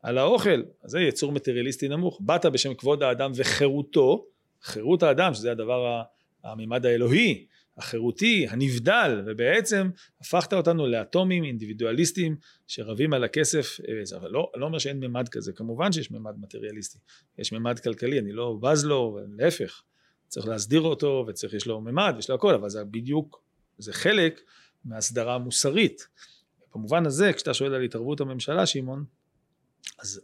על האוכל, זה יצור מטריאליסטי נמוך, באת בשם כבוד האדם וחירותו, חירות האדם שזה הדבר הממד האלוהי, החירותי, הנבדל, ובעצם הפכת אותנו לאטומים אינדיבידואליסטים שרבים על הכסף, אה, אבל לא, לא אומר שאין ממד כזה, כמובן שיש ממד מטריאליסטי, יש ממד כלכלי, אני לא בז לו, להפך, צריך להסדיר אותו וצריך, יש לו ממד ויש לו הכל, אבל זה בדיוק, זה חלק מהסדרה מוסרית. במובן הזה, כשאתה שואל על התערבות הממשלה, שמעון, אז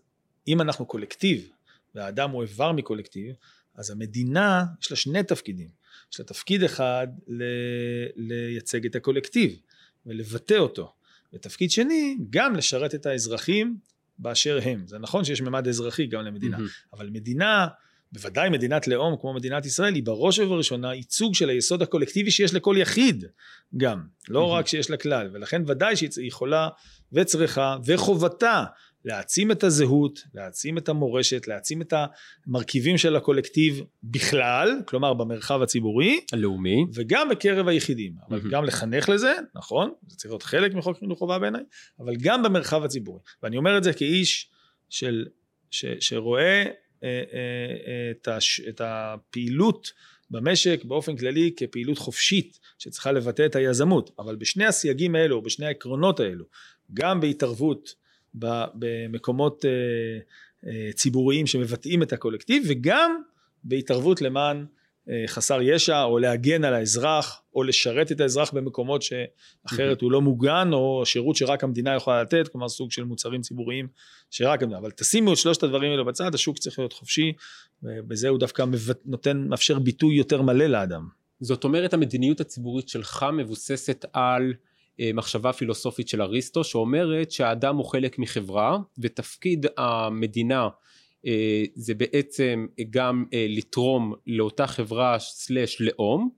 אם אנחנו קולקטיב, והאדם הוא איבר מקולקטיב, אז המדינה, יש לה שני תפקידים. יש לה תפקיד אחד ל... לייצג את הקולקטיב ולבטא אותו. ותפקיד שני, גם לשרת את האזרחים באשר הם. זה נכון שיש ממד אזרחי גם למדינה, mm-hmm. אבל מדינה בוודאי מדינת לאום כמו מדינת ישראל היא בראש ובראשונה ייצוג של היסוד הקולקטיבי שיש לכל יחיד גם, לא רק שיש לה כלל, ולכן ודאי שהיא יכולה וצריכה וחובתה להעצים את הזהות, להעצים את המורשת, להעצים את המרכיבים של הקולקטיב בכלל, כלומר במרחב הציבורי, הלאומי, וגם בקרב היחידים, אבל גם לחנך לזה, נכון, זה צריך להיות חלק מחוק חינוך חובה בעיניי, אבל גם במרחב הציבורי, ואני אומר את זה כאיש של, ש, שרואה אה, אה, את, הש, את הפעילות במשק באופן כללי כפעילות חופשית שצריכה לבטא את היזמות. אבל בשני הסייגים האלו או בשני העקרונות האלו גם בהתערבות במקומות אה, ציבוריים שמבטאים את הקולקטיב וגם בהתערבות למען אה, חסר ישע או להגן על האזרח או לשרת את האזרח במקומות שאחרת הוא לא מוגן או שירות שרק המדינה יכולה לתת כלומר סוג של מוצרים ציבוריים שרק המדינה אבל תשימו את שלושת הדברים האלו בצד השוק צריך להיות חופשי ובזה הוא דווקא נותן מאפשר ביטוי יותר מלא לאדם. זאת אומרת המדיניות הציבורית שלך מבוססת על אה, מחשבה פילוסופית של אריסטו שאומרת שהאדם הוא חלק מחברה ותפקיד המדינה אה, זה בעצם גם אה, לתרום לאותה חברה סלש לאום.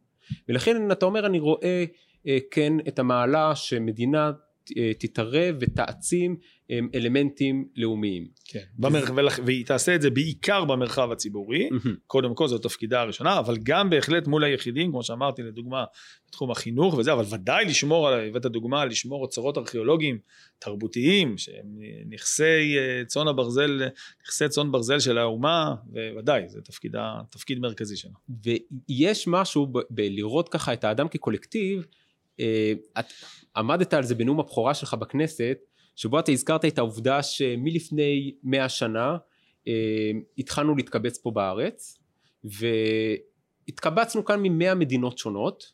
ולכן אתה אומר אני רואה אה, כן את המעלה שמדינה תתערב ותעצים אלמנטים לאומיים. כן, במרחב, והיא תעשה את זה בעיקר במרחב הציבורי, קודם כל זו תפקידה הראשונה, אבל גם בהחלט מול היחידים, כמו שאמרתי לדוגמה בתחום החינוך וזה, אבל ודאי לשמור, הבאת דוגמה, לשמור אוצרות ארכיאולוגיים תרבותיים, שהם נכסי אה, צאן הברזל, נכסי צאן ברזל של האומה, וודאי, זה תפקידה, תפקיד מרכזי שלנו. ויש משהו בלראות ככה את האדם כקולקטיב, אה, את עמדת על זה בנאום הבכורה שלך בכנסת, שבו אתה הזכרת את העובדה שמלפני מאה שנה אה, התחלנו להתקבץ פה בארץ והתקבצנו כאן ממאה מדינות שונות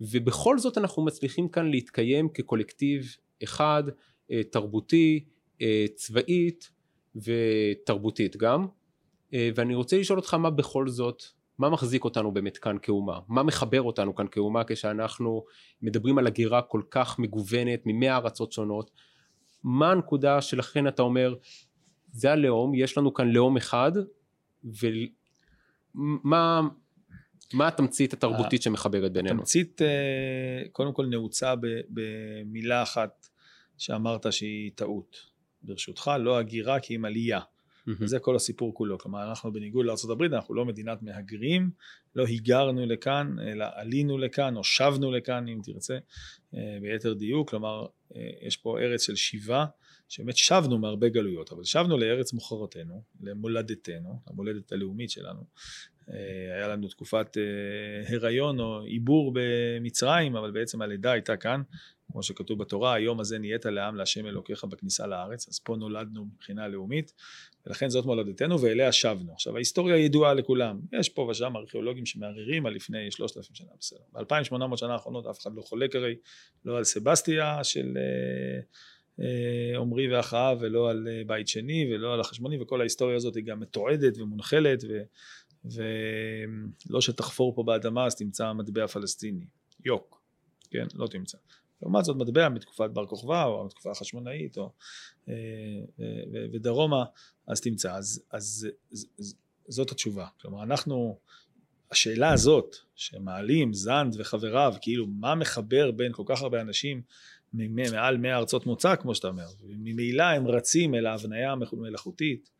ובכל זאת אנחנו מצליחים כאן להתקיים כקולקטיב אחד אה, תרבותי אה, צבאית ותרבותית גם אה, ואני רוצה לשאול אותך מה בכל זאת מה מחזיק אותנו באמת כאן כאומה? מה מחבר אותנו כאן כאומה כשאנחנו מדברים על הגירה כל כך מגוונת ממאה ארצות שונות? מה הנקודה שלכן אתה אומר זה הלאום, יש לנו כאן לאום אחד ומה מה התמצית התרבותית שמחברת בינינו? התמצית אה, קודם כל נעוצה במילה אחת שאמרת שהיא טעות ברשותך לא הגירה כי אם עלייה Mm-hmm. זה כל הסיפור כולו, כלומר אנחנו בניגוד לארה"ב אנחנו לא מדינת מהגרים, לא היגרנו לכאן אלא עלינו לכאן או שבנו לכאן אם תרצה אה, ביתר דיוק, כלומר אה, יש פה ארץ של שיבה שבאמת שבנו מהרבה גלויות, אבל שבנו לארץ מוכרתנו, למולדתנו, המולדת הלאומית שלנו. אה, היה לנו תקופת הריון או עיבור במצרים, אבל בעצם הלידה הייתה כאן, כמו שכתוב בתורה, היום הזה נהיית לעם להשם אלוקיך בכניסה לארץ, אז פה נולדנו מבחינה לאומית, ולכן זאת מולדתנו ואליה שבנו. עכשיו ההיסטוריה ידועה לכולם, יש פה ושם ארכיאולוגים שמערערים על לפני שלושת אלפים שנה, בסדר. ב-2800 שנה האחרונות אף אחד לא חולק הרי, לא על סבסטיה של אה, אה, עמרי ואחאב, ולא על אה, בית שני, ולא על החשמוני, וכל ההיסטוריה הזאת היא גם מתועדת ומונחלת, ו... ולא שתחפור פה באדמה אז תמצא מטבע פלסטיני, יוק, כן, לא תמצא. לעומת זאת מטבע מתקופת בר כוכבא או מתקופה החשמונאית או אה, אה, ודרומה אז תמצא. אז, אז, אז זאת התשובה. כלומר אנחנו השאלה הזאת שמעלים זנד וחבריו כאילו מה מחבר בין כל כך הרבה אנשים מעל מאה ארצות מוצא כמו שאתה אומר וממילא הם רצים אל ההבניה המלאכותית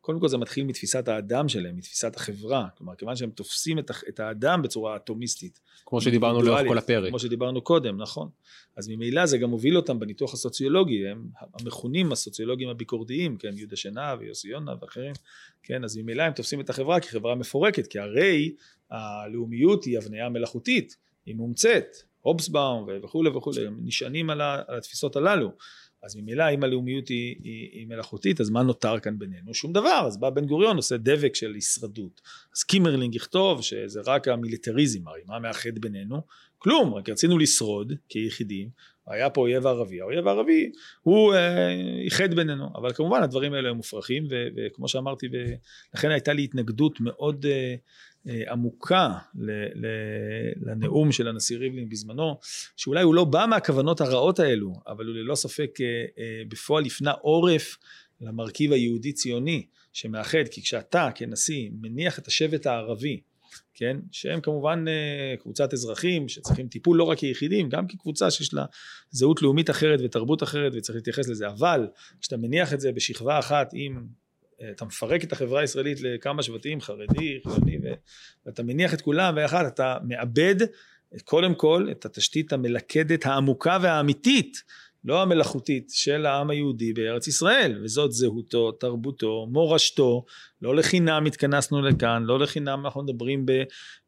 קודם כל זה מתחיל מתפיסת האדם שלהם, מתפיסת החברה, כלומר כיוון שהם תופסים את, האדם בצורה אטומיסטית. כמו שדיברנו לאורך כל הפרק. כמו שדיברנו קודם, נכון. אז ממילא זה גם מוביל אותם בניתוח הסוציולוגי, הם המכונים הסוציולוגיים הביקורתיים, כן, יהודה שנהב ויוסי יונה ואחרים, כן, אז ממילא הם תופסים את החברה כחברה מפורקת, כי הרי הלאומיות היא הבניה מלאכותית, היא מומצאת, הובסבאום וכולי וכולי, הם נשענים על התפיסות הללו. אז ממילא אם הלאומיות היא, היא, היא מלאכותית אז מה נותר כאן בינינו? שום דבר. אז בא בן גוריון עושה דבק של הישרדות. אז קימרלינג יכתוב שזה רק המיליטריזם הרי מה מאחד בינינו? כלום. רק רצינו לשרוד כיחידים. היה פה אויב ערבי. האויב הערבי הוא אה, איחד בינינו. אבל כמובן הדברים האלה הם מופרכים ו, וכמו שאמרתי לכן הייתה לי התנגדות מאוד אה, אה, עמוקה לנאום של הנשיא ריבלין בזמנו, שאולי הוא לא בא מהכוונות הרעות האלו, אבל הוא ללא ספק אה, אה, בפועל הפנה עורף למרכיב היהודי ציוני שמאחד, כי כשאתה כנשיא מניח את השבט הערבי, כן, שהם כמובן קבוצת אזרחים שצריכים טיפול לא רק כיחידים, גם כקבוצה שיש לה זהות לאומית אחרת ותרבות אחרת וצריך להתייחס לזה, אבל כשאתה מניח את זה בשכבה אחת עם אתה מפרק את החברה הישראלית לכמה שבטים, חרדי, חילוני, ואתה מניח את כולם ואחד, אתה מאבד קודם כל את התשתית המלכדת העמוקה והאמיתית לא המלאכותית של העם היהודי בארץ ישראל וזאת זהותו, תרבותו, מורשתו לא לחינם התכנסנו לכאן, לא לחינם אנחנו מדברים ב,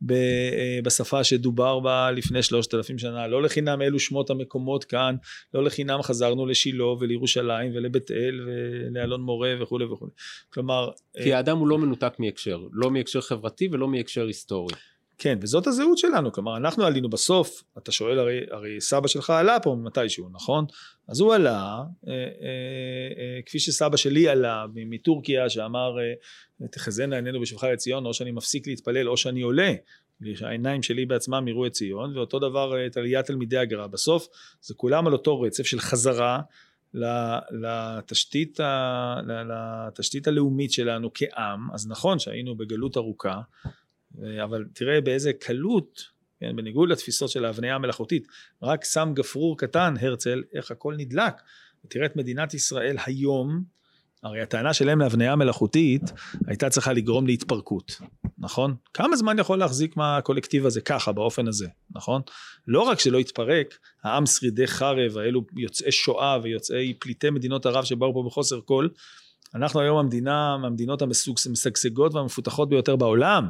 ב, אה, בשפה שדובר בה לפני שלושת אלפים שנה, לא לחינם אלו שמות המקומות כאן, לא לחינם חזרנו לשילה ולירושלים ולבית אל ולאלון מורה וכולי וכולי. כלומר... כי האדם הוא לא מנותק מהקשר, לא מהקשר חברתי ולא מהקשר היסטורי. כן, וזאת הזהות שלנו, כלומר אנחנו עלינו בסוף, אתה שואל הרי, הרי סבא שלך עלה פה מתישהו, נכון? אז הוא עלה, אה, אה, אה, כפי שסבא שלי עלה מטורקיה שאמר אה, תחזינה עינינו בשבחה לציון, או שאני מפסיק להתפלל או שאני עולה, העיניים שלי בעצמם יראו את ציון, ואותו דבר אה, את עליית תלמידי הגר"א, בסוף זה כולם על אותו רצף של חזרה לתשתית, לתשתית הלאומית שלנו כעם, אז נכון שהיינו בגלות ארוכה, אבל תראה באיזה קלות, כן, בניגוד לתפיסות של ההבניה המלאכותית, רק שם גפרור קטן, הרצל, איך הכל נדלק. ותראה את מדינת ישראל היום, הרי הטענה שלהם להבניה מלאכותית הייתה צריכה לגרום להתפרקות, נכון? כמה זמן יכול להחזיק מהקולקטיב הזה ככה, באופן הזה, נכון? לא רק שלא התפרק, העם שרידי חרב, האלו יוצאי שואה ויוצאי פליטי מדינות ערב שבאו פה בחוסר כל, אנחנו היום המדינה מהמדינות המשגשגות והמפותחות ביותר בעולם.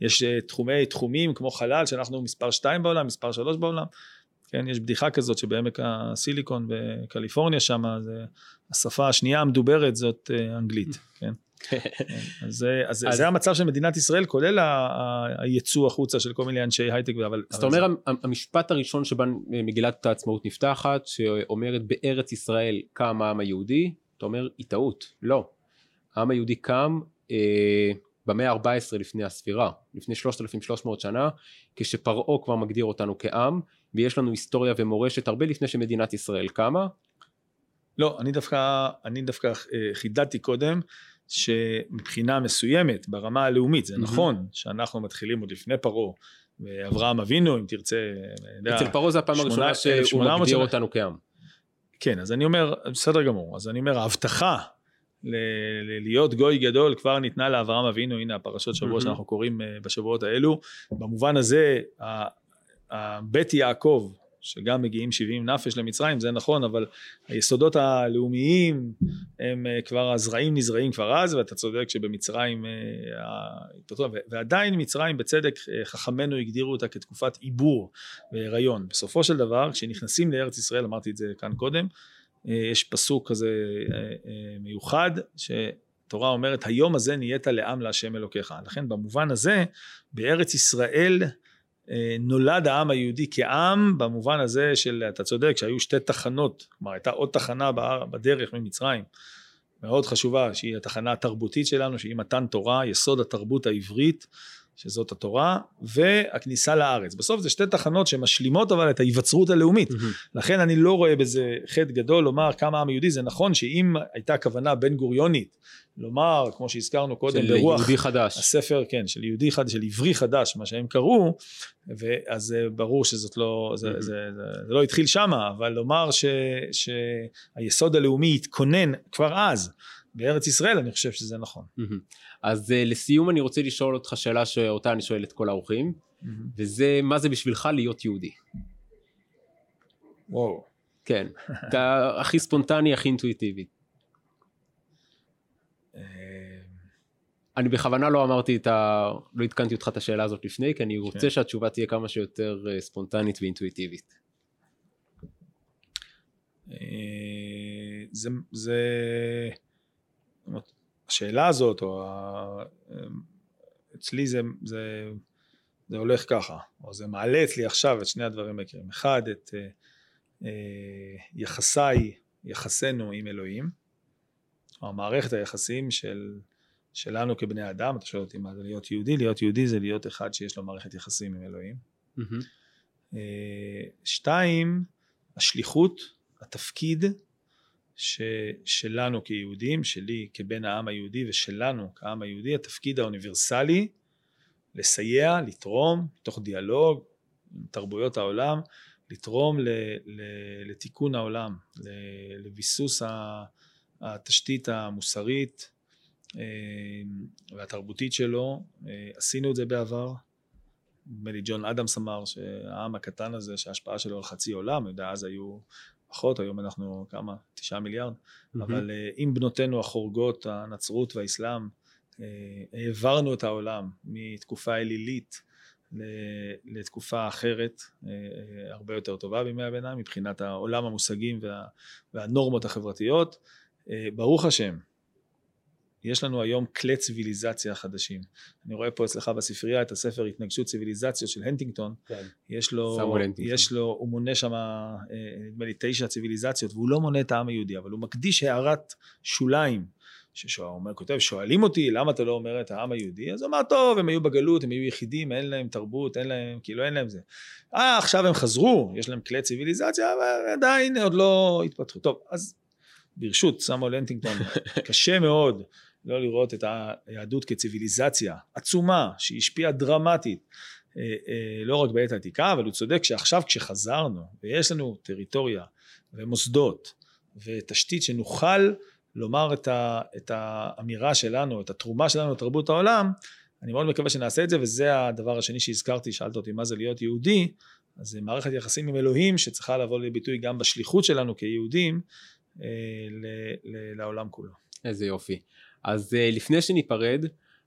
יש אה, תחומי תחומים כמו חלל שאנחנו מספר 2 בעולם, מספר 3 בעולם. כן, יש בדיחה כזאת שבעמק הסיליקון בקליפורניה שם, השפה השנייה המדוברת זאת אה, אנגלית, כן. אז, אז, אז זה המצב של מדינת ישראל כולל היצוא החוצה של כל מיני אנשי הייטק אבל זאת אומרת זה... המשפט הראשון שבה מגילת העצמאות נפתחת שאומרת בארץ ישראל קם העם היהודי אתה אומר היא טעות לא העם היהודי קם אה, במאה ה-14 לפני הספירה, לפני 3,300 שנה, כשפרעה כבר מגדיר אותנו כעם, ויש לנו היסטוריה ומורשת הרבה לפני שמדינת ישראל קמה. לא, אני דווקא, אני דווקא אה, חידדתי קודם, שמבחינה מסוימת, ברמה הלאומית, זה mm-hmm. נכון שאנחנו מתחילים עוד לפני פרעה, ואברהם אבינו, אם תרצה, אצל פרעה זה הפעם הראשונה שהוא מגדיר אותנו כעם. כן, אז אני אומר, בסדר גמור, אז אני אומר, ההבטחה להיות גוי גדול כבר ניתנה לאברהם אבינו, הנה הפרשות שבוע שאנחנו קוראים אה, בשבועות האלו. במובן הזה, בית יעקב, שגם מגיעים 70 נפש למצרים, זה נכון, אבל היסודות הלאומיים הם אה, כבר, הזרעים נזרעים כבר אז, ואתה צודק שבמצרים, אה, ועדיין מצרים בצדק חכמינו הגדירו אותה כתקופת עיבור והיריון. בסופו של דבר, כשנכנסים לארץ ישראל, אמרתי את זה כאן קודם, יש פסוק כזה מיוחד, ש... התורה אומרת היום הזה נהיית לעם להשם אלוקיך. לכן במובן הזה בארץ ישראל אה, נולד העם היהודי כעם במובן הזה של אתה צודק שהיו שתי תחנות כלומר הייתה עוד תחנה בדרך ממצרים מאוד חשובה שהיא התחנה התרבותית שלנו שהיא מתן תורה יסוד התרבות העברית שזאת התורה, והכניסה לארץ. בסוף זה שתי תחנות שמשלימות אבל את ההיווצרות הלאומית. Mm-hmm. לכן אני לא רואה בזה חטא גדול לומר כמה העם היהודי, זה נכון שאם הייתה כוונה בן גוריונית, לומר, כמו שהזכרנו קודם, של ברוח יהודי חדש. הספר, כן, של יהודי חדש, של עברי חדש, מה שהם קראו, אז ברור שזאת לא, זה, mm-hmm. זה, זה, זה לא התחיל שמה, אבל לומר ש, שהיסוד הלאומי התכונן כבר אז. בארץ ישראל אני חושב שזה נכון. אז uh, לסיום אני רוצה לשאול אותך שאלה שאותה אני שואל את כל האורחים, וזה מה זה בשבילך להיות יהודי? וואו. כן, אתה הכי ספונטני, הכי אינטואיטיבי. אה, אני בכוונה לא אמרתי את ה... לא עדכנתי אותך את השאלה הזאת לפני, כי אני רוצה כן. שהתשובה תהיה כמה שיותר אה, ספונטנית ואינטואיטיבית. זה, זה, השאלה הזאת, או ה... אצלי זה, זה, זה הולך ככה, או זה מעלה אצלי עכשיו את שני הדברים העיקריים. אחד, את אה, אה, יחסיי, יחסינו עם אלוהים, או מערכת היחסים של, שלנו כבני אדם, אתה שואל אותי מה זה להיות יהודי, להיות יהודי זה להיות אחד שיש לו מערכת יחסים עם אלוהים. Mm-hmm. שתיים, השליחות, התפקיד ש, שלנו כיהודים, שלי כבן העם היהודי ושלנו כעם היהודי, התפקיד האוניברסלי לסייע, לתרום, מתוך דיאלוג עם תרבויות העולם, לתרום ל, ל, לתיקון העולם, לביסוס התשתית המוסרית אה, והתרבותית שלו. אה, עשינו את זה בעבר. נדמה לי ג'ון אדמס אמר שהעם הקטן הזה שההשפעה שלו על חצי עולם, יודע אז היו פחות, היום אנחנו כמה? תשעה מיליארד, mm-hmm. אבל uh, עם בנותינו החורגות, הנצרות והאסלאם, uh, העברנו את העולם מתקופה אלילית לתקופה אחרת, uh, הרבה יותר טובה בימי הביניים, מבחינת העולם המושגים וה, והנורמות החברתיות. ברוך השם, יש לנו היום כלי ציוויליזציה חדשים. אני רואה פה אצלך בספרייה את הספר התנגשות ציוויליזציות של הנטינגטון. כן. יש לו, יש לו, הוא מונה שם אה, נדמה לי תשע ציוויליזציות והוא לא מונה את העם היהודי אבל הוא מקדיש הערת שוליים. אומר, כותב, שואלים אותי למה אתה לא אומר את העם היהודי? אז הוא אמר, טוב, הם היו בגלות, הם היו יחידים, אין להם תרבות, אין להם, כאילו אין להם זה. אה, עכשיו הם חזרו, יש להם כלי ציוויליזציה, אבל עדיין עוד לא התפתחו. טוב, אז ברשות סמואל הנטינגטון, קשה מאוד לא לראות את היהדות כציוויליזציה עצומה שהשפיעה דרמטית אה, אה, לא רק בעת העתיקה אבל הוא צודק שעכשיו כשחזרנו ויש לנו טריטוריה ומוסדות ותשתית שנוכל לומר את, ה, את האמירה שלנו, את התרומה שלנו לתרבות העולם, אני מאוד מקווה שנעשה את זה וזה הדבר השני שהזכרתי, שאלת אותי מה זה להיות יהודי, אז זה מערכת יחסים עם אלוהים שצריכה לבוא לביטוי גם בשליחות שלנו כיהודים לעולם כולו. איזה יופי. אז uh, לפני שניפרד,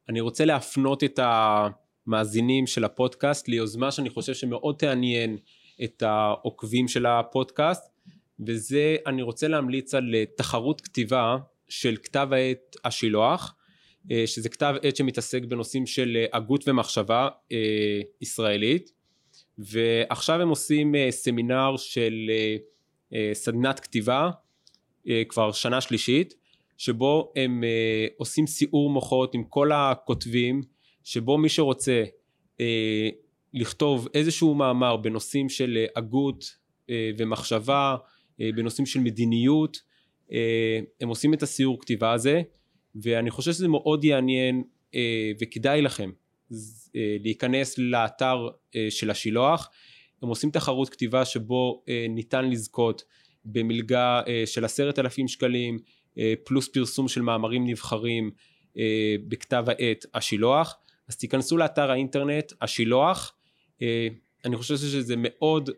אני רוצה להפנות את המאזינים של הפודקאסט ליוזמה שאני חושב שמאוד תעניין את העוקבים של הפודקאסט, וזה אני רוצה להמליץ על אה, תחרות כתיבה של כתב העת השילוח, שזה כתב עת שמתעסק בנושאים של הגות ומחשבה ישראלית, ועכשיו הם עושים סמינר של סדנת כתיבה כבר שנה שלישית שבו הם uh, עושים סיעור מוחות עם כל הכותבים, שבו מי שרוצה uh, לכתוב איזשהו מאמר בנושאים של הגות ומחשבה, בנושאים של מדיניות, הם עושים את הסיעור כתיבה הזה, ואני חושב שזה מאוד יעניין וכדאי לכם להיכנס לאתר של השילוח, הם עושים תחרות כתיבה שבו ניתן לזכות במלגה uh, של עשרת אלפים שקלים, אה, פלוס פרסום של מאמרים נבחרים אה, בכתב העת השילוח אז תיכנסו לאתר האינטרנט השילוח אה, אני חושב שזה מאוד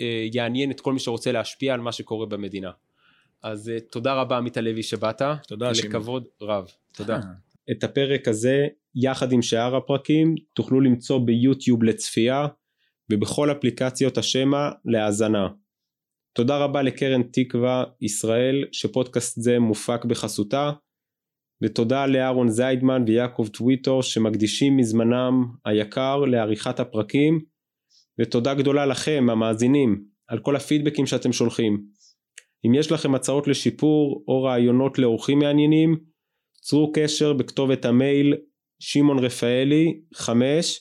אה, יעניין את כל מי שרוצה להשפיע על מה שקורה במדינה. אז אה, תודה רבה עמית הלוי שבאת. תודה. לכבוד רב. תודה. את הפרק הזה יחד עם שאר הפרקים תוכלו למצוא ביוטיוב לצפייה ובכל אפליקציות השמע להאזנה. תודה רבה לקרן תקווה ישראל שפודקאסט זה מופק בחסותה ותודה לאהרון זיידמן ויעקב טוויטור שמקדישים מזמנם היקר לעריכת הפרקים ותודה גדולה לכם המאזינים על כל הפידבקים שאתם שולחים. אם יש לכם הצעות לשיפור או רעיונות לאורחים מעניינים צרו קשר בכתובת המייל שמעון רפאלי 5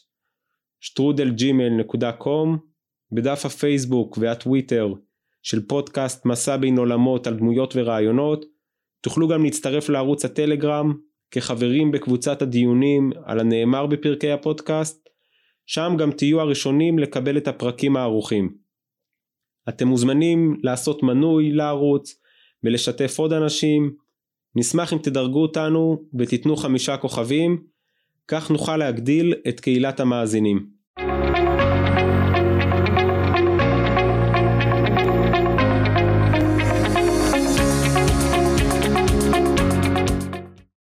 שטרודלג'ימל.קום בדף הפייסבוק והטוויטר של פודקאסט מסע בין עולמות על דמויות ורעיונות תוכלו גם להצטרף לערוץ הטלגרם כחברים בקבוצת הדיונים על הנאמר בפרקי הפודקאסט שם גם תהיו הראשונים לקבל את הפרקים הערוכים. אתם מוזמנים לעשות מנוי לערוץ ולשתף עוד אנשים נשמח אם תדרגו אותנו ותיתנו חמישה כוכבים כך נוכל להגדיל את קהילת המאזינים.